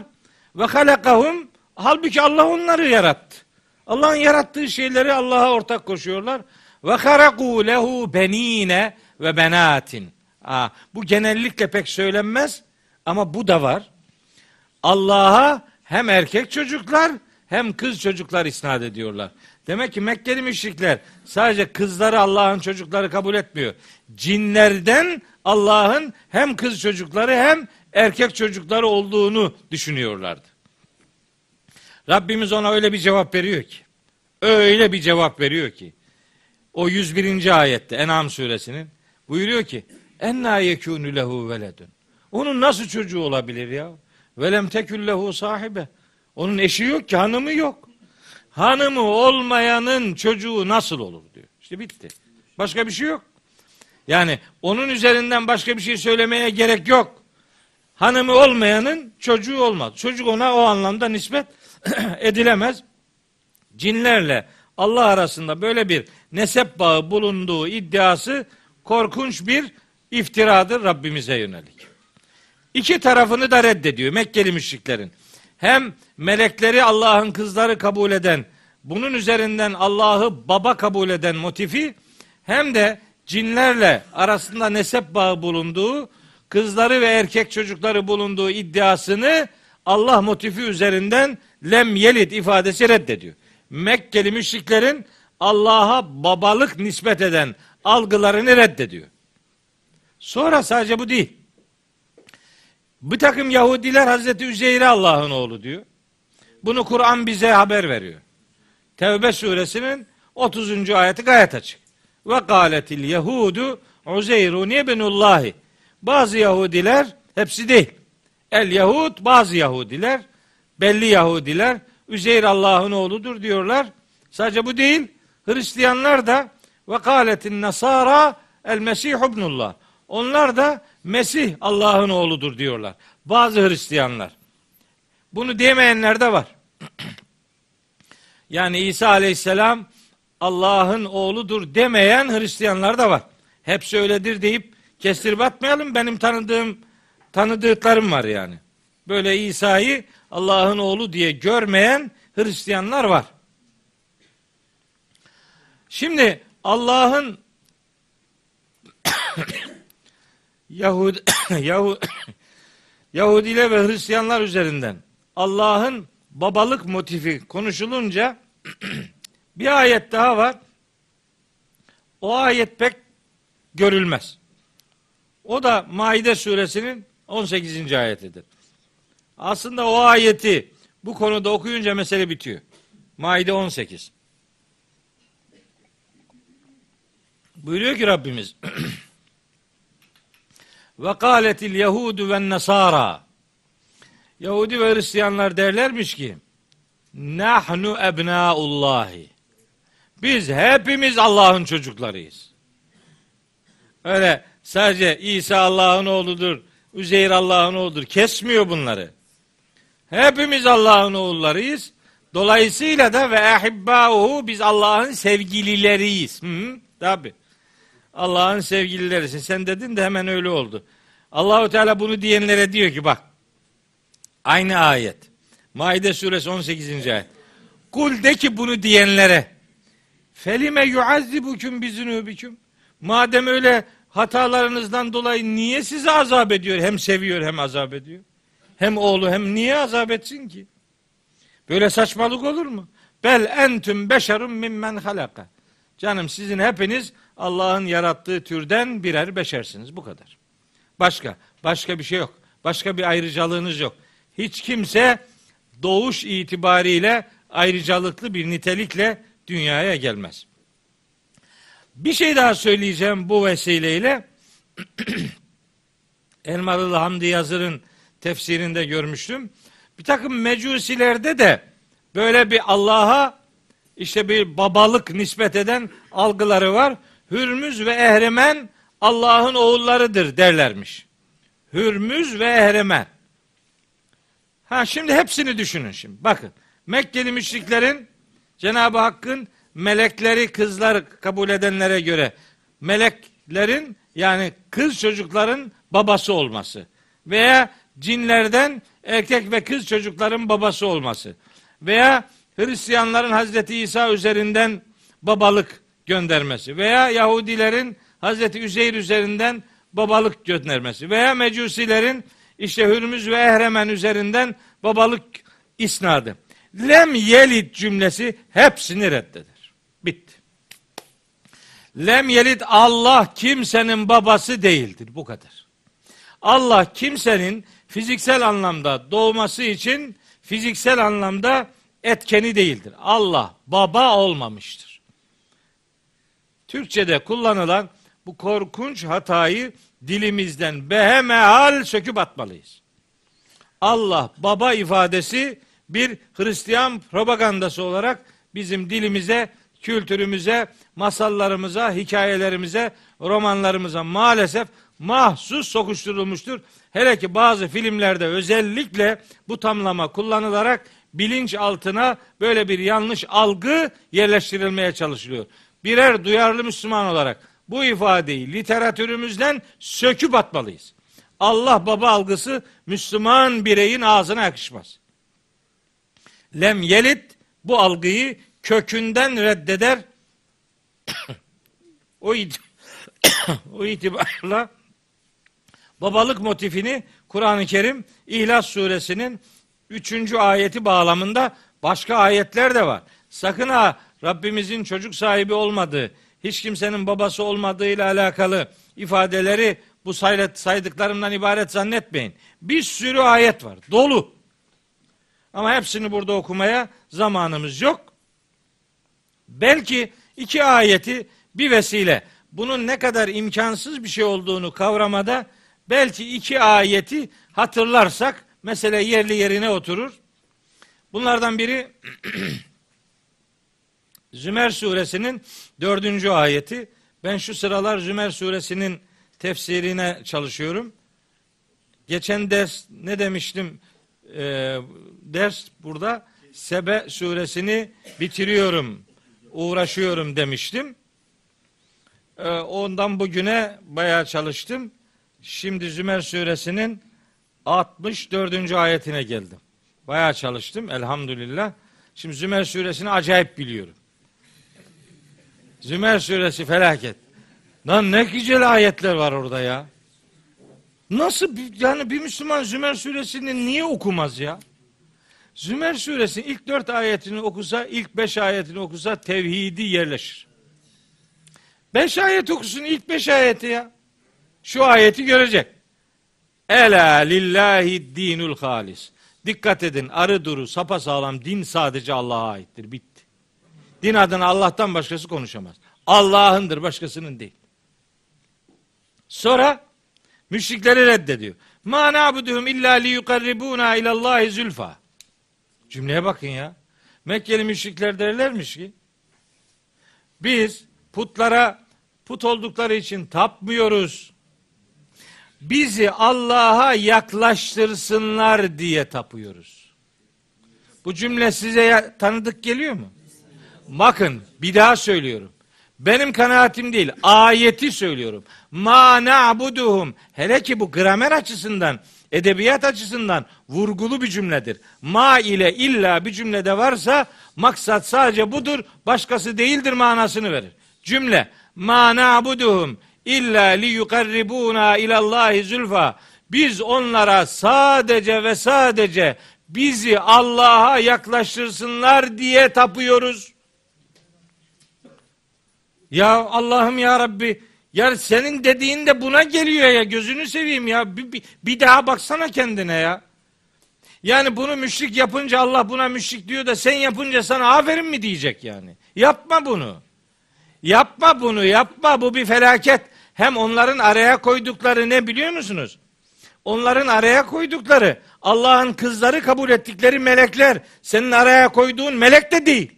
Ve halakahum halbuki Allah onları yarattı. Allah'ın yarattığı şeyleri Allah'a ortak koşuyorlar. Ve haraku lehu benine ve benatin. Aa, bu genellikle pek söylenmez ama bu da var. Allah'a hem erkek çocuklar hem kız çocuklar isnat ediyorlar. Demek ki Mekkeli müşrikler sadece kızları Allah'ın çocukları kabul etmiyor. cinlerden Allah'ın hem kız çocukları hem erkek çocukları olduğunu düşünüyorlardı. Rabbimiz ona öyle bir cevap veriyor ki. Öyle bir cevap veriyor ki. O 101. ayette En'am suresinin buyuruyor ki enna yekûnü lehu veledun. Onun nasıl çocuğu olabilir ya? Velem tekül lehu sahibe. Onun eşi yok ki, hanımı yok. Hanımı olmayanın çocuğu nasıl olur diyor. İşte bitti. Başka bir şey yok. Yani onun üzerinden başka bir şey söylemeye gerek yok. Hanımı olmayanın çocuğu olmaz. Çocuk ona o anlamda nispet [clears throat] edilemez. Cinlerle Allah arasında böyle bir nesep bağı bulunduğu iddiası korkunç bir iftiradır Rabbimize yönelik. İki tarafını da reddediyor Mekkeli müşriklerin. Hem melekleri Allah'ın kızları kabul eden, bunun üzerinden Allah'ı baba kabul eden motifi hem de cinlerle arasında nesep bağı bulunduğu, kızları ve erkek çocukları bulunduğu iddiasını Allah motifi üzerinden lem yelid ifadesi reddediyor. Mekkeli müşriklerin Allah'a babalık nispet eden algılarını reddediyor. Sonra sadece bu değil. Bir takım Yahudiler Hazreti Üzeyr'e Allah'ın oğlu diyor. Bunu Kur'an bize haber veriyor. Tevbe suresinin 30. ayeti gayet açık. Ve galetil Yahudu Uzeyrun ibnullahi. Bazı Yahudiler, hepsi değil. El Yahud, bazı Yahudiler, belli Yahudiler, Üzeyr Allah'ın oğludur diyorlar. Sadece bu değil. Hristiyanlar da ve kâletin nasara el mesih ibnullah. Onlar da Mesih Allah'ın oğludur diyorlar. Bazı Hristiyanlar. Bunu demeyenler de var. [clears throat] yani İsa Aleyhisselam Allah'ın oğludur demeyen Hristiyanlar da var. Hepsi öyledir deyip kestirip atmayalım. Benim tanıdığım tanıdıklarım var yani. Böyle İsa'yı Allah'ın oğlu diye görmeyen Hristiyanlar var. Şimdi Allah'ın [coughs] Yahudi Yahudi [coughs] [coughs] Yahudiler ve Hristiyanlar üzerinden Allah'ın babalık motifi konuşulunca bir ayet daha var. O ayet pek görülmez. O da Maide suresinin 18. ayetidir. Aslında o ayeti bu konuda okuyunca mesele bitiyor. Maide 18. Buyuruyor ki Rabbimiz [clears throat] ve kâletil yehudu ve nasara Yahudi ve Hristiyanlar derlermiş ki nahnu ebnaullahi biz hepimiz Allah'ın çocuklarıyız. Öyle sadece İsa Allah'ın oğludur, Üzeyr Allah'ın oğludur. Kesmiyor bunları. Hepimiz Allah'ın oğullarıyız. Dolayısıyla da ve ehibbâuhu biz Allah'ın sevgilileriyiz. Hı, tabi. Allah'ın sevgililerisin. Sen dedin de hemen öyle oldu. Allahu Teala bunu diyenlere diyor ki bak. Aynı ayet. Maide suresi 18. ayet. Kul de ki bunu diyenlere. Felime yuazzibukum bizunubiküm. Madem öyle hatalarınızdan dolayı niye sizi azap ediyor? Hem seviyor hem azap ediyor. Hem oğlu hem niye azap etsin ki? Böyle saçmalık olur mu? Bel entüm beşerun mimmen halaka. Canım sizin hepiniz Allah'ın yarattığı türden birer beşersiniz. Bu kadar. Başka, başka bir şey yok. Başka bir ayrıcalığınız yok. Hiç kimse doğuş itibariyle ayrıcalıklı bir nitelikle dünyaya gelmez. Bir şey daha söyleyeceğim bu vesileyle. [clears throat] Elmalılı Hamdi Yazır'ın tefsirinde görmüştüm. Bir takım mecusilerde de böyle bir Allah'a işte bir babalık nispet eden algıları var. Hürmüz ve Ehremen Allah'ın oğullarıdır derlermiş. Hürmüz ve Ehremen. Ha şimdi hepsini düşünün şimdi. Bakın Mekkeli müşriklerin Cenab-ı Hakk'ın melekleri kızlar kabul edenlere göre meleklerin yani kız çocukların babası olması veya cinlerden erkek ve kız çocukların babası olması veya Hristiyanların Hazreti İsa üzerinden babalık göndermesi veya Yahudilerin Hazreti Üzeyr üzerinden babalık göndermesi veya Mecusilerin işte Hürmüz ve Ehremen üzerinden babalık isnadı. Lem yelid cümlesi hepsini reddeder. Bitti. Lem yelid Allah kimsenin babası değildir. Bu kadar. Allah kimsenin fiziksel anlamda doğması için fiziksel anlamda etkeni değildir. Allah baba olmamıştır. Türkçe'de kullanılan bu korkunç hatayı dilimizden behemehal söküp atmalıyız. Allah baba ifadesi bir Hristiyan propagandası olarak bizim dilimize, kültürümüze, masallarımıza, hikayelerimize, romanlarımıza maalesef mahsus sokuşturulmuştur. Hele ki bazı filmlerde özellikle bu tamlama kullanılarak bilinç altına böyle bir yanlış algı yerleştirilmeye çalışılıyor. Birer duyarlı Müslüman olarak bu ifadeyi literatürümüzden söküp atmalıyız. Allah baba algısı Müslüman bireyin ağzına yakışmaz. Lem yelit bu algıyı kökünden reddeder. [coughs] o, it [coughs] o itibarla babalık motifini Kur'an-ı Kerim İhlas suresinin 3. ayeti bağlamında başka ayetler de var. Sakın ha Rabbimizin çocuk sahibi olmadığı, hiç kimsenin babası olmadığıyla alakalı ifadeleri bu saydıklarımdan ibaret zannetmeyin. Bir sürü ayet var. Dolu. Ama hepsini burada okumaya zamanımız yok. Belki iki ayeti bir vesile bunun ne kadar imkansız bir şey olduğunu kavramada belki iki ayeti hatırlarsak mesele yerli yerine oturur. Bunlardan biri [clears throat] Zümer suresinin dördüncü ayeti. Ben şu sıralar Zümer suresinin tefsirine çalışıyorum. Geçen ders ne demiştim? Ee, ders burada Sebe suresini bitiriyorum, uğraşıyorum demiştim. Ee, ondan bugüne bayağı çalıştım. Şimdi Zümer suresinin 64. ayetine geldim. Bayağı çalıştım elhamdülillah. Şimdi Zümer suresini acayip biliyorum. Zümer suresi felaket. Lan ne güzel ayetler var orada ya. Nasıl yani bir Müslüman Zümer suresini niye okumaz ya? Zümer suresinin ilk dört ayetini okusa, ilk beş ayetini okusa tevhidi yerleşir. Beş ayet okusun ilk beş ayeti ya. Şu ayeti görecek. Ela lillahi dinul halis. Dikkat edin arı duru sapasağlam din sadece Allah'a aittir. Bitti. Din adına Allah'tan başkası konuşamaz. Allah'ındır başkasının değil. Sonra müşrikleri reddediyor. Ma na'buduhum illa li yukarribuna ilallahi zülfa. Cümleye bakın ya. Mekkeli müşrikler derlermiş ki biz putlara put oldukları için tapmıyoruz. Bizi Allah'a yaklaştırsınlar diye tapıyoruz. Bu cümle size tanıdık geliyor mu? Bakın bir daha söylüyorum. Benim kanaatim değil. Ayeti söylüyorum. Ma na'buduhum. Hele ki bu gramer açısından, edebiyat açısından vurgulu bir cümledir. Ma ile illa bir cümlede varsa maksat sadece budur, başkası değildir manasını verir. Cümle ma na'buduhum illa li yukarribuna ilallahi zülfa. Biz onlara sadece ve sadece bizi Allah'a yaklaştırsınlar diye tapıyoruz. Ya Allah'ım ya Rabbi ya senin dediğin de buna geliyor ya gözünü seveyim ya bir, bir, bir daha baksana kendine ya. Yani bunu müşrik yapınca Allah buna müşrik diyor da sen yapınca sana aferin mi diyecek yani. Yapma bunu. Yapma bunu yapma bu bir felaket. Hem onların araya koydukları ne biliyor musunuz? Onların araya koydukları Allah'ın kızları kabul ettikleri melekler. Senin araya koyduğun melek de değil.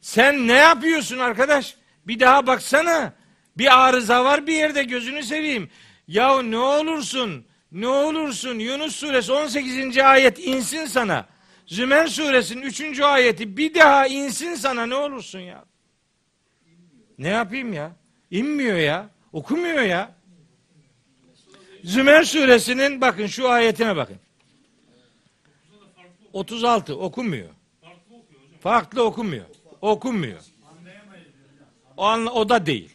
Sen ne yapıyorsun arkadaş? Bir daha baksana. Bir arıza var bir yerde gözünü seveyim. Ya ne olursun, ne olursun Yunus suresi 18. ayet insin sana. Zümer suresinin 3. ayeti bir daha insin sana ne olursun ya. Ne yapayım ya? İnmiyor ya. Okumuyor ya. Zümer suresinin bakın şu ayetine bakın. 36 okumuyor. Farklı okumuyor. Okunmuyor. O, o da değil.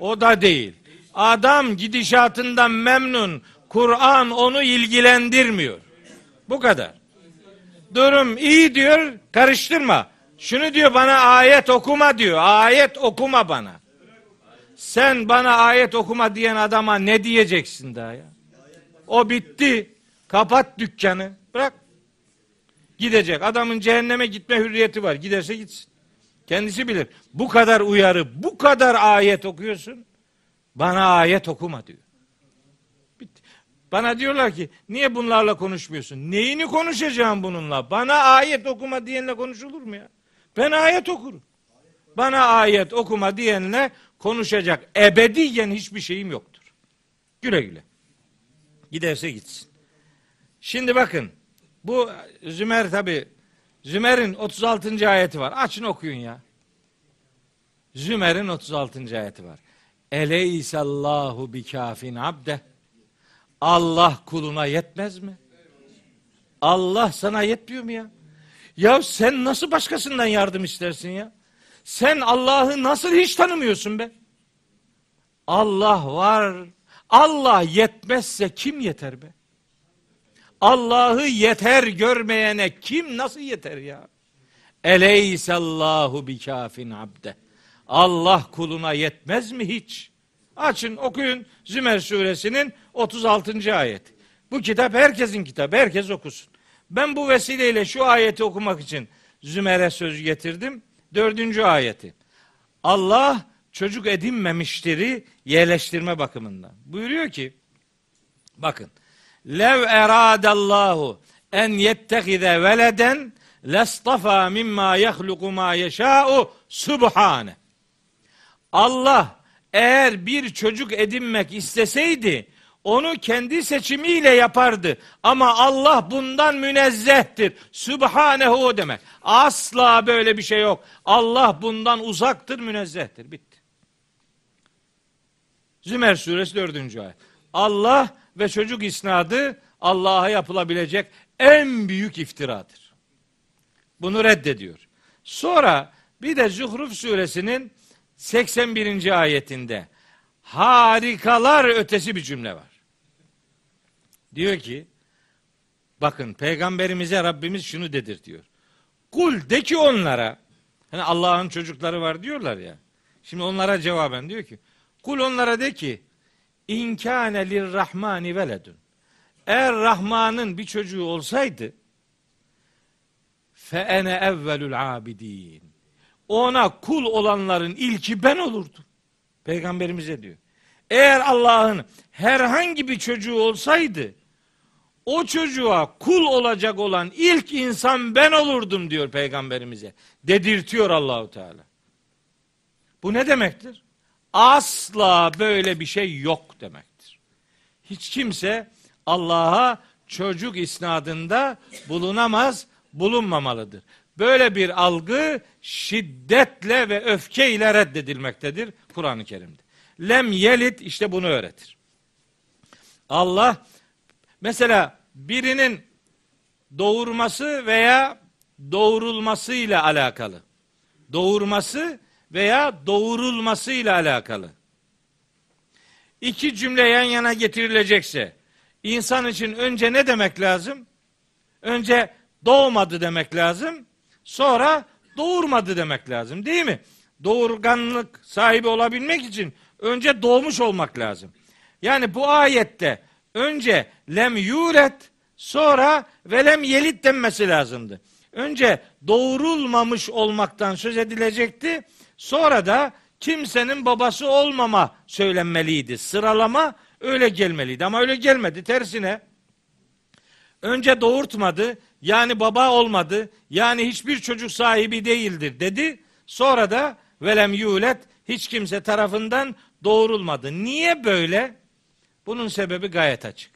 O da değil. Adam gidişatından memnun. Kur'an onu ilgilendirmiyor. Bu kadar. Durum iyi diyor, karıştırma. Şunu diyor bana ayet okuma diyor. Ayet okuma bana. Sen bana ayet okuma diyen adama ne diyeceksin daha ya? O bitti. Kapat dükkanı. Bırak. Gidecek. Adamın cehenneme gitme hürriyeti var. Giderse gitsin. Kendisi bilir. Bu kadar uyarı, bu kadar ayet okuyorsun. Bana ayet okuma diyor. Bitti. Bana diyorlar ki niye bunlarla konuşmuyorsun? Neyini konuşacağım bununla? Bana ayet okuma diyenle konuşulur mu ya? Ben ayet okurum. Bana ayet okuma diyenle konuşacak ebediyen hiçbir şeyim yoktur. Güle güle. Giderse gitsin. Şimdi bakın bu Zümer tabi Zümer'in 36. ayeti var. Açın okuyun ya. Zümer'in 36. ayeti var. Eleysallahu bikafin abde. Allah kuluna yetmez mi? Allah sana yetmiyor mu ya? Ya sen nasıl başkasından yardım istersin ya? Sen Allah'ı nasıl hiç tanımıyorsun be? Allah var. Allah yetmezse kim yeter be? Allah'ı yeter görmeyene kim nasıl yeter ya? Eleysallahu bikafin abde. Allah kuluna yetmez mi hiç? Açın okuyun Zümer suresinin 36. ayet. Bu kitap herkesin kitabı. Herkes okusun. Ben bu vesileyle şu ayeti okumak için Zümer'e söz getirdim. Dördüncü ayeti. Allah çocuk edinmemiştiri yerleştirme bakımından. Buyuruyor ki bakın lev eradallahu en yettehize veleden lestafa mimma yahluku ma yeşâ'u subhane. Allah eğer bir çocuk edinmek isteseydi onu kendi seçimiyle yapardı. Ama Allah bundan münezzehtir. Sübhanehu demek. Asla böyle bir şey yok. Allah bundan uzaktır, münezzehtir. Bitti. Zümer suresi 4. ayet. Allah ve çocuk isnadı Allah'a yapılabilecek en büyük iftiradır. Bunu reddediyor. Sonra bir de Zuhruf suresinin 81. ayetinde harikalar ötesi bir cümle var. Diyor ki bakın peygamberimize Rabbimiz şunu dedir diyor. Kul de ki onlara hani Allah'ın çocukları var diyorlar ya. Şimdi onlara cevaben diyor ki kul onlara de ki inkâne lirrahmani veledun. Eğer Rahman'ın bir çocuğu olsaydı fe ene evvelül abidin. Ona kul olanların ilki ben olurdum. Peygamberimize diyor. Eğer Allah'ın herhangi bir çocuğu olsaydı o çocuğa kul olacak olan ilk insan ben olurdum diyor peygamberimize. Dedirtiyor Allahu Teala. Bu ne demektir? Asla böyle bir şey yok demektir. Hiç kimse Allah'a çocuk isnadında bulunamaz, bulunmamalıdır. Böyle bir algı şiddetle ve öfkeyle reddedilmektedir Kur'an-ı Kerim'de. Lem yelit işte bunu öğretir. Allah mesela birinin doğurması veya doğurulması ile alakalı. Doğurması veya doğurulması ile alakalı. İki cümle yan yana getirilecekse insan için önce ne demek lazım? Önce doğmadı demek lazım. Sonra doğurmadı demek lazım değil mi? Doğurganlık sahibi olabilmek için önce doğmuş olmak lazım. Yani bu ayette önce lem yuret sonra velem yelit denmesi lazımdı. Önce doğurulmamış olmaktan söz edilecekti. Sonra da kimsenin babası olmama söylenmeliydi. Sıralama öyle gelmeliydi ama öyle gelmedi. Tersine önce doğurtmadı yani baba olmadı yani hiçbir çocuk sahibi değildir dedi. Sonra da velem yulet hiç kimse tarafından doğurulmadı. Niye böyle? Bunun sebebi gayet açık.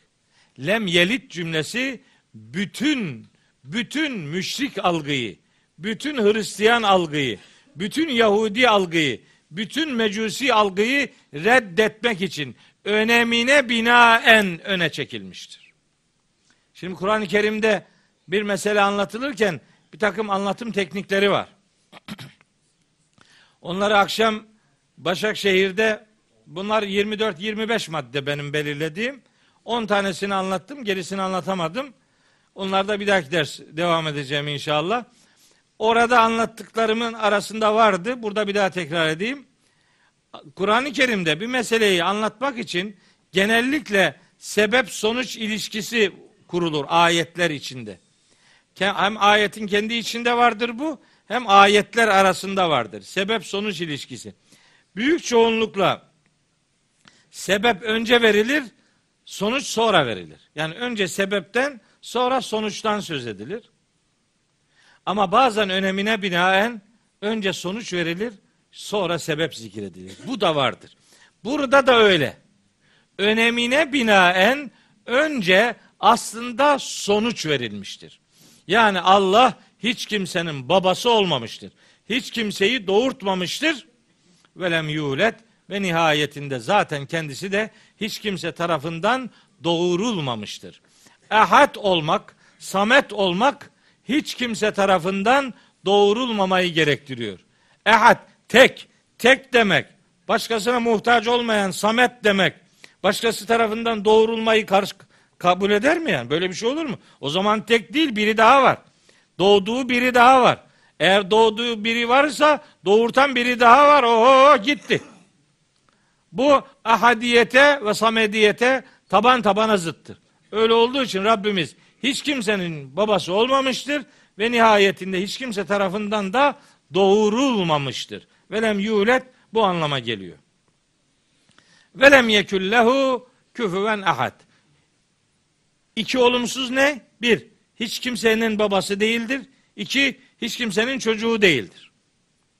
Lem yelit cümlesi bütün bütün müşrik algıyı, bütün Hristiyan algıyı, bütün Yahudi algıyı, bütün Mecusi algıyı reddetmek için önemine binaen öne çekilmiştir. Şimdi Kur'an-ı Kerim'de bir mesele anlatılırken bir takım anlatım teknikleri var. [clears throat] Onları akşam Başakşehir'de bunlar 24-25 madde benim belirlediğim. 10 tanesini anlattım, gerisini anlatamadım. Onlarda bir dahaki ders devam edeceğim inşallah. orada anlattıklarımın arasında vardı. Burada bir daha tekrar edeyim. Kur'an-ı Kerim'de bir meseleyi anlatmak için genellikle sebep sonuç ilişkisi kurulur ayetler içinde. Hem ayetin kendi içinde vardır bu, hem ayetler arasında vardır. Sebep sonuç ilişkisi. Büyük çoğunlukla sebep önce verilir, sonuç sonra verilir. Yani önce sebepten, sonra sonuçtan söz edilir. Ama bazen önemine binaen önce sonuç verilir, sonra sebep zikredilir. Bu da vardır. Burada da öyle. Önemine binaen önce aslında sonuç verilmiştir. Yani Allah hiç kimsenin babası olmamıştır. Hiç kimseyi doğurtmamıştır. Velem yulet ve nihayetinde zaten kendisi de hiç kimse tarafından doğurulmamıştır. Ehad olmak, samet olmak hiç kimse tarafından doğurulmamayı gerektiriyor. Ehad tek, tek demek. Başkasına muhtaç olmayan samet demek. Başkası tarafından doğurulmayı karşı kabul eder mi yani? Böyle bir şey olur mu? O zaman tek değil biri daha var. Doğduğu biri daha var. Eğer doğduğu biri varsa doğurtan biri daha var. Oho gitti. Bu ahadiyete ve samediyete taban tabana zıttır. Öyle olduğu için Rabbimiz hiç kimsenin babası olmamıştır ve nihayetinde hiç kimse tarafından da doğurulmamıştır. Velem yulet bu anlama geliyor. Velem yeküllehu küfüven ahad. İki olumsuz ne? Bir, hiç kimsenin babası değildir. İki, hiç kimsenin çocuğu değildir.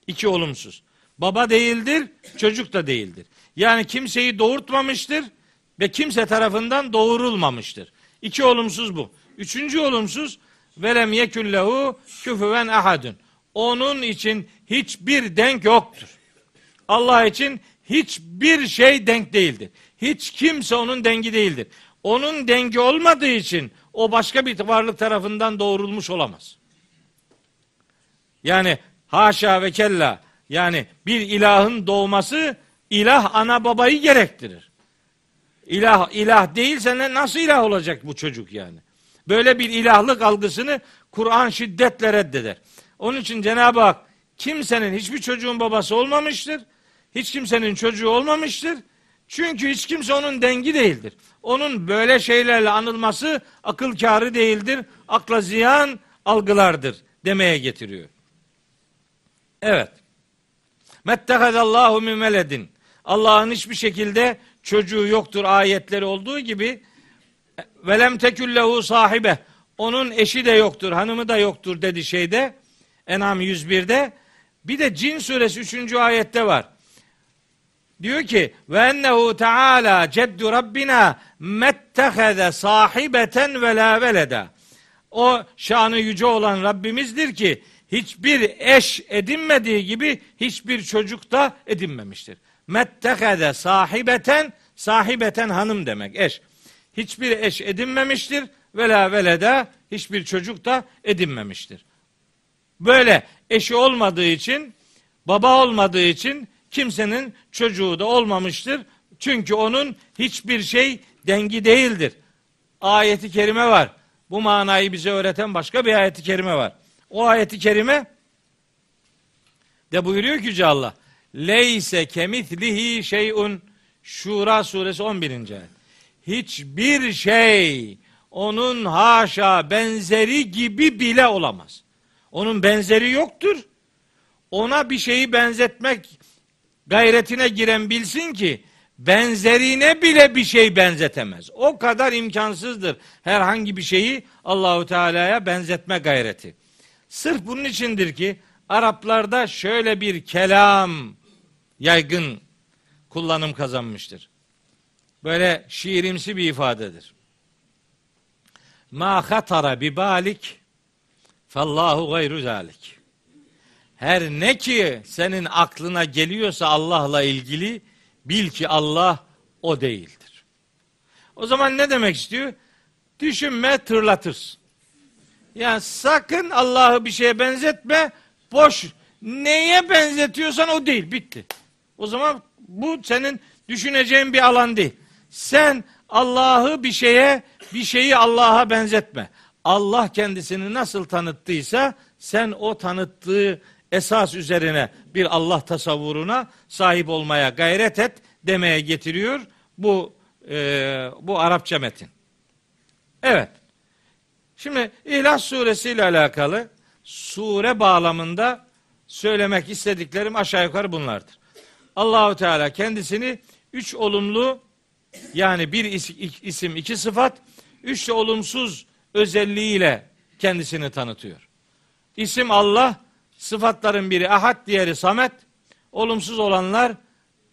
İki olumsuz. Baba değildir, çocuk da değildir. Yani kimseyi doğurtmamıştır ve kimse tarafından doğurulmamıştır. İki olumsuz bu. Üçüncü olumsuz velem yeküllehu küfüven ahadun. Onun için hiçbir denk yoktur. Allah için hiçbir şey denk değildir. Hiç kimse onun dengi değildir. Onun dengi olmadığı için o başka bir varlık tarafından doğurulmuş olamaz. Yani haşa ve kella yani bir ilahın doğması ilah ana babayı gerektirir. İlah ilah değilse ne, nasıl ilah olacak bu çocuk yani? Böyle bir ilahlık algısını Kur'an şiddetle reddeder. Onun için Cenab-ı Hak kimsenin hiçbir çocuğun babası olmamıştır. Hiç kimsenin çocuğu olmamıştır. Çünkü hiç kimse onun dengi değildir. Onun böyle şeylerle anılması akıl kârı değildir. Akla ziyan algılardır demeye getiriyor. Evet. Mettehadallahu min veledin. Allah'ın hiçbir şekilde çocuğu yoktur ayetleri olduğu gibi velem teküllehu sahibe onun eşi de yoktur, hanımı da yoktur dedi şeyde. Enam 101'de. Bir de Cin suresi 3. ayette var. Diyor ki ve ennehu teala ceddu rabbina mettehede sahibeten ve la veleda. O şanı yüce olan Rabbimizdir ki hiçbir eş edinmediği gibi hiçbir çocuk da edinmemiştir. Mettehede sahibeten sahibeten hanım demek eş. Hiçbir eş edinmemiştir ve la veleda hiçbir çocuk da edinmemiştir. Böyle eşi olmadığı için baba olmadığı için kimsenin çocuğu da olmamıştır. Çünkü onun hiçbir şey dengi değildir. Ayeti kerime var. Bu manayı bize öğreten başka bir ayeti kerime var. O ayeti kerime de buyuruyor ki Yüce Allah. Leyse kemitlihi şeyun Şura suresi 11. ayet. Hiçbir şey onun haşa benzeri gibi bile olamaz. Onun benzeri yoktur. Ona bir şeyi benzetmek gayretine giren bilsin ki benzerine bile bir şey benzetemez. O kadar imkansızdır herhangi bir şeyi Allahu Teala'ya benzetme gayreti. Sırf bunun içindir ki Araplarda şöyle bir kelam yaygın kullanım kazanmıştır. Böyle şiirimsi bir ifadedir. Ma hatara bi balik fallahu gayru zalik. Her ne ki senin aklına geliyorsa Allah'la ilgili bil ki Allah o değildir. O zaman ne demek istiyor? Düşünme tırlatırsın. Yani sakın Allah'ı bir şeye benzetme. Boş. Neye benzetiyorsan o değil. Bitti. O zaman bu senin düşüneceğin bir alan değil. Sen Allah'ı bir şeye, bir şeyi Allah'a benzetme. Allah kendisini nasıl tanıttıysa sen o tanıttığı esas üzerine bir Allah tasavvuruna sahip olmaya gayret et demeye getiriyor bu e, bu Arapça metin. Evet. Şimdi İhlas Suresi ile alakalı sure bağlamında söylemek istediklerim aşağı yukarı bunlardır. Allahu Teala kendisini üç olumlu yani bir isim iki sıfat, üç de olumsuz özelliğiyle kendisini tanıtıyor. İsim Allah, sıfatların biri ahad, diğeri samet. Olumsuz olanlar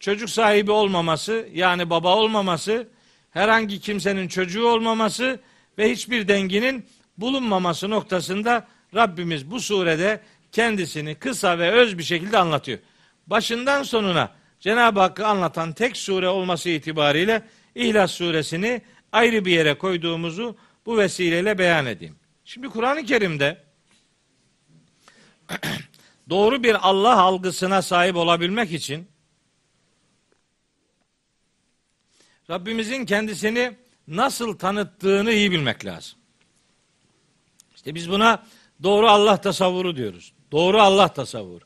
çocuk sahibi olmaması, yani baba olmaması, herhangi kimsenin çocuğu olmaması ve hiçbir denginin bulunmaması noktasında Rabbimiz bu surede kendisini kısa ve öz bir şekilde anlatıyor. Başından sonuna Cenab-ı Hakk'ı anlatan tek sure olması itibariyle İhlas suresini ayrı bir yere koyduğumuzu bu vesileyle beyan edeyim. Şimdi Kur'an-ı Kerim'de [clears throat] doğru bir Allah algısına sahip olabilmek için Rabbimizin kendisini nasıl tanıttığını iyi bilmek lazım. İşte biz buna doğru Allah tasavvuru diyoruz. Doğru Allah tasavvuru.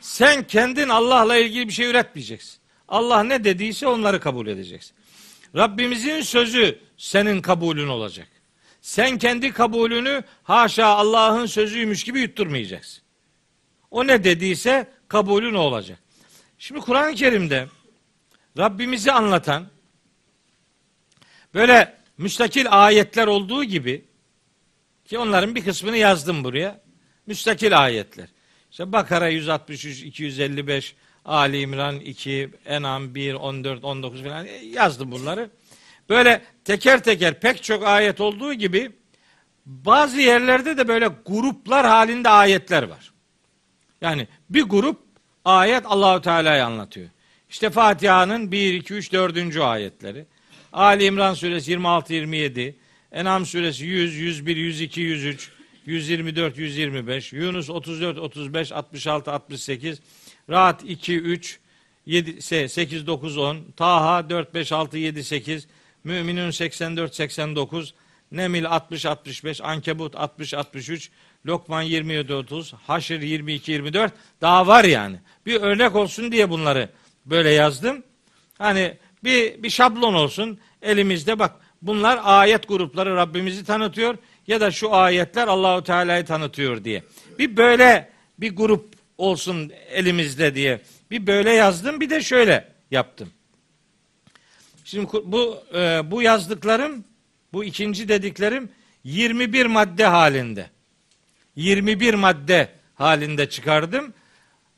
Sen kendin Allah'la ilgili bir şey üretmeyeceksin. Allah ne dediyse onları kabul edeceksin. Rabbimizin sözü senin kabulün olacak. Sen kendi kabulünü haşa Allah'ın sözüymüş gibi yutturmayacaksın. O ne dediyse kabulün olacak. Şimdi Kur'an-ı Kerim'de Rabbimizi anlatan böyle müstakil ayetler olduğu gibi ki onların bir kısmını yazdım buraya. Müstakil ayetler. İşte Bakara 163, 255, Ali İmran 2, Enam 1, 14, 19 falan yazdım bunları. Böyle teker teker pek çok ayet olduğu gibi bazı yerlerde de böyle gruplar halinde ayetler var. Yani bir grup ayet Allahu Teala'yı anlatıyor. İşte Fatiha'nın 1 2 3 4. ayetleri. Ali İmran suresi 26 27, Enam suresi 100 101 102 103, 124 125, Yunus 34 35 66 68, Rahat 2 3 7 8 9 10, Taha 4 5 6 7 8, Müminun 84 89, Nemil 60 65, Ankebut 60 63, Lokman 27 30, Haşr 22 24 daha var yani. Bir örnek olsun diye bunları böyle yazdım. Hani bir bir şablon olsun elimizde bak bunlar ayet grupları Rabbimizi tanıtıyor ya da şu ayetler Allahu Teala'yı tanıtıyor diye. Bir böyle bir grup olsun elimizde diye. Bir böyle yazdım bir de şöyle yaptım. Şimdi bu e, bu yazdıklarım bu ikinci dediklerim 21 madde halinde. 21 madde halinde çıkardım.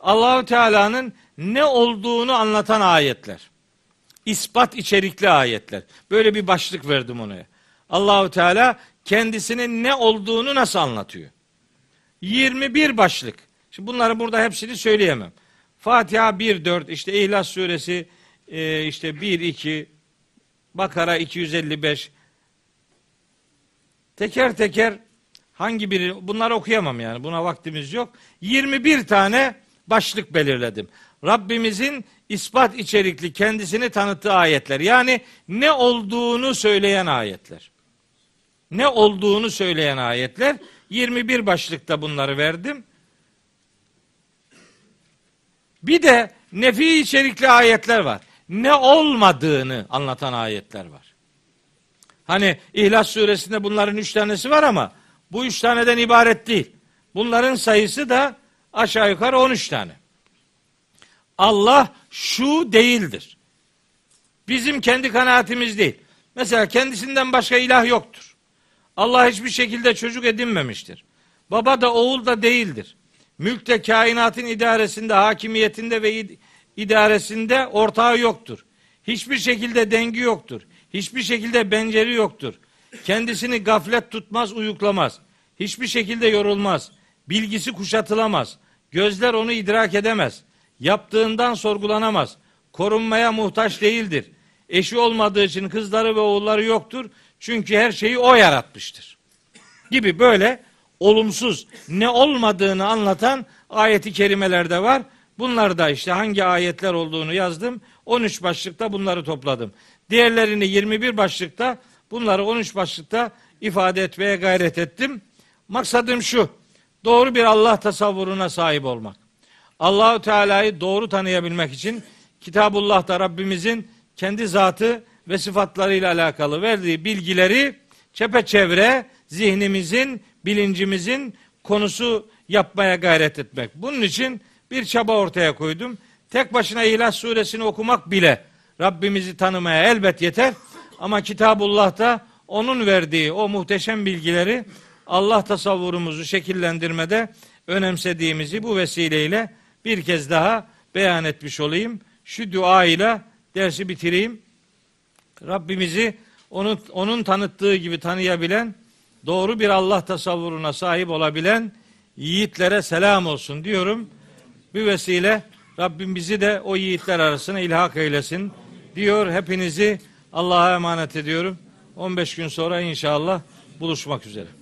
Allahu Teala'nın ne olduğunu anlatan ayetler. İspat içerikli ayetler. Böyle bir başlık verdim ona. Allahu Teala kendisinin ne olduğunu nasıl anlatıyor? 21 başlık. Şimdi bunları burada hepsini söyleyemem. Fatiha 1 4 işte İhlas suresi e, işte 1 2 Bakara 255 teker teker hangi biri bunları okuyamam yani buna vaktimiz yok. 21 tane başlık belirledim. Rabbimizin ispat içerikli kendisini tanıttığı ayetler. Yani ne olduğunu söyleyen ayetler. Ne olduğunu söyleyen ayetler. 21 başlıkta bunları verdim. Bir de nefi içerikli ayetler var. Ne olmadığını anlatan ayetler var. Hani İhlas suresinde bunların üç tanesi var ama bu üç taneden ibaret değil. Bunların sayısı da aşağı yukarı 13 tane. Allah şu değildir. Bizim kendi kanaatimiz değil. Mesela kendisinden başka ilah yoktur. Allah hiçbir şekilde çocuk edinmemiştir. Baba da oğul da değildir. Mülkte kainatın idaresinde, hakimiyetinde ve idaresinde ortağı yoktur. Hiçbir şekilde dengi yoktur. Hiçbir şekilde benzeri yoktur. Kendisini gaflet tutmaz, uyuklamaz. Hiçbir şekilde yorulmaz. Bilgisi kuşatılamaz. Gözler onu idrak edemez. Yaptığından sorgulanamaz. Korunmaya muhtaç değildir. Eşi olmadığı için kızları ve oğulları yoktur. Çünkü her şeyi o yaratmıştır. Gibi böyle olumsuz ne olmadığını anlatan ayeti kerimelerde var. Bunlar da işte hangi ayetler olduğunu yazdım. 13 başlıkta bunları topladım. Diğerlerini 21 başlıkta bunları 13 başlıkta ifade etmeye gayret ettim. Maksadım şu. Doğru bir Allah tasavvuruna sahip olmak. Allahu Teala'yı doğru tanıyabilmek için Kitabullah'ta Rabbimizin kendi zatı ve sıfatlarıyla alakalı verdiği bilgileri çepeçevre zihnimizin, bilincimizin konusu yapmaya gayret etmek. Bunun için bir çaba ortaya koydum. Tek başına İhlas suresini okumak bile Rabbimizi tanımaya elbet yeter. Ama Kitabullah'ta onun verdiği o muhteşem bilgileri Allah tasavvurumuzu şekillendirmede önemsediğimizi bu vesileyle bir kez daha beyan etmiş olayım. Şu dua ile dersi bitireyim. Rabbimizi onun, onun tanıttığı gibi tanıyabilen, doğru bir Allah tasavvuruna sahip olabilen yiğitlere selam olsun diyorum. Bir vesile Rabbim bizi de o yiğitler arasına ilhak eylesin diyor. Hepinizi Allah'a emanet ediyorum. 15 gün sonra inşallah buluşmak üzere.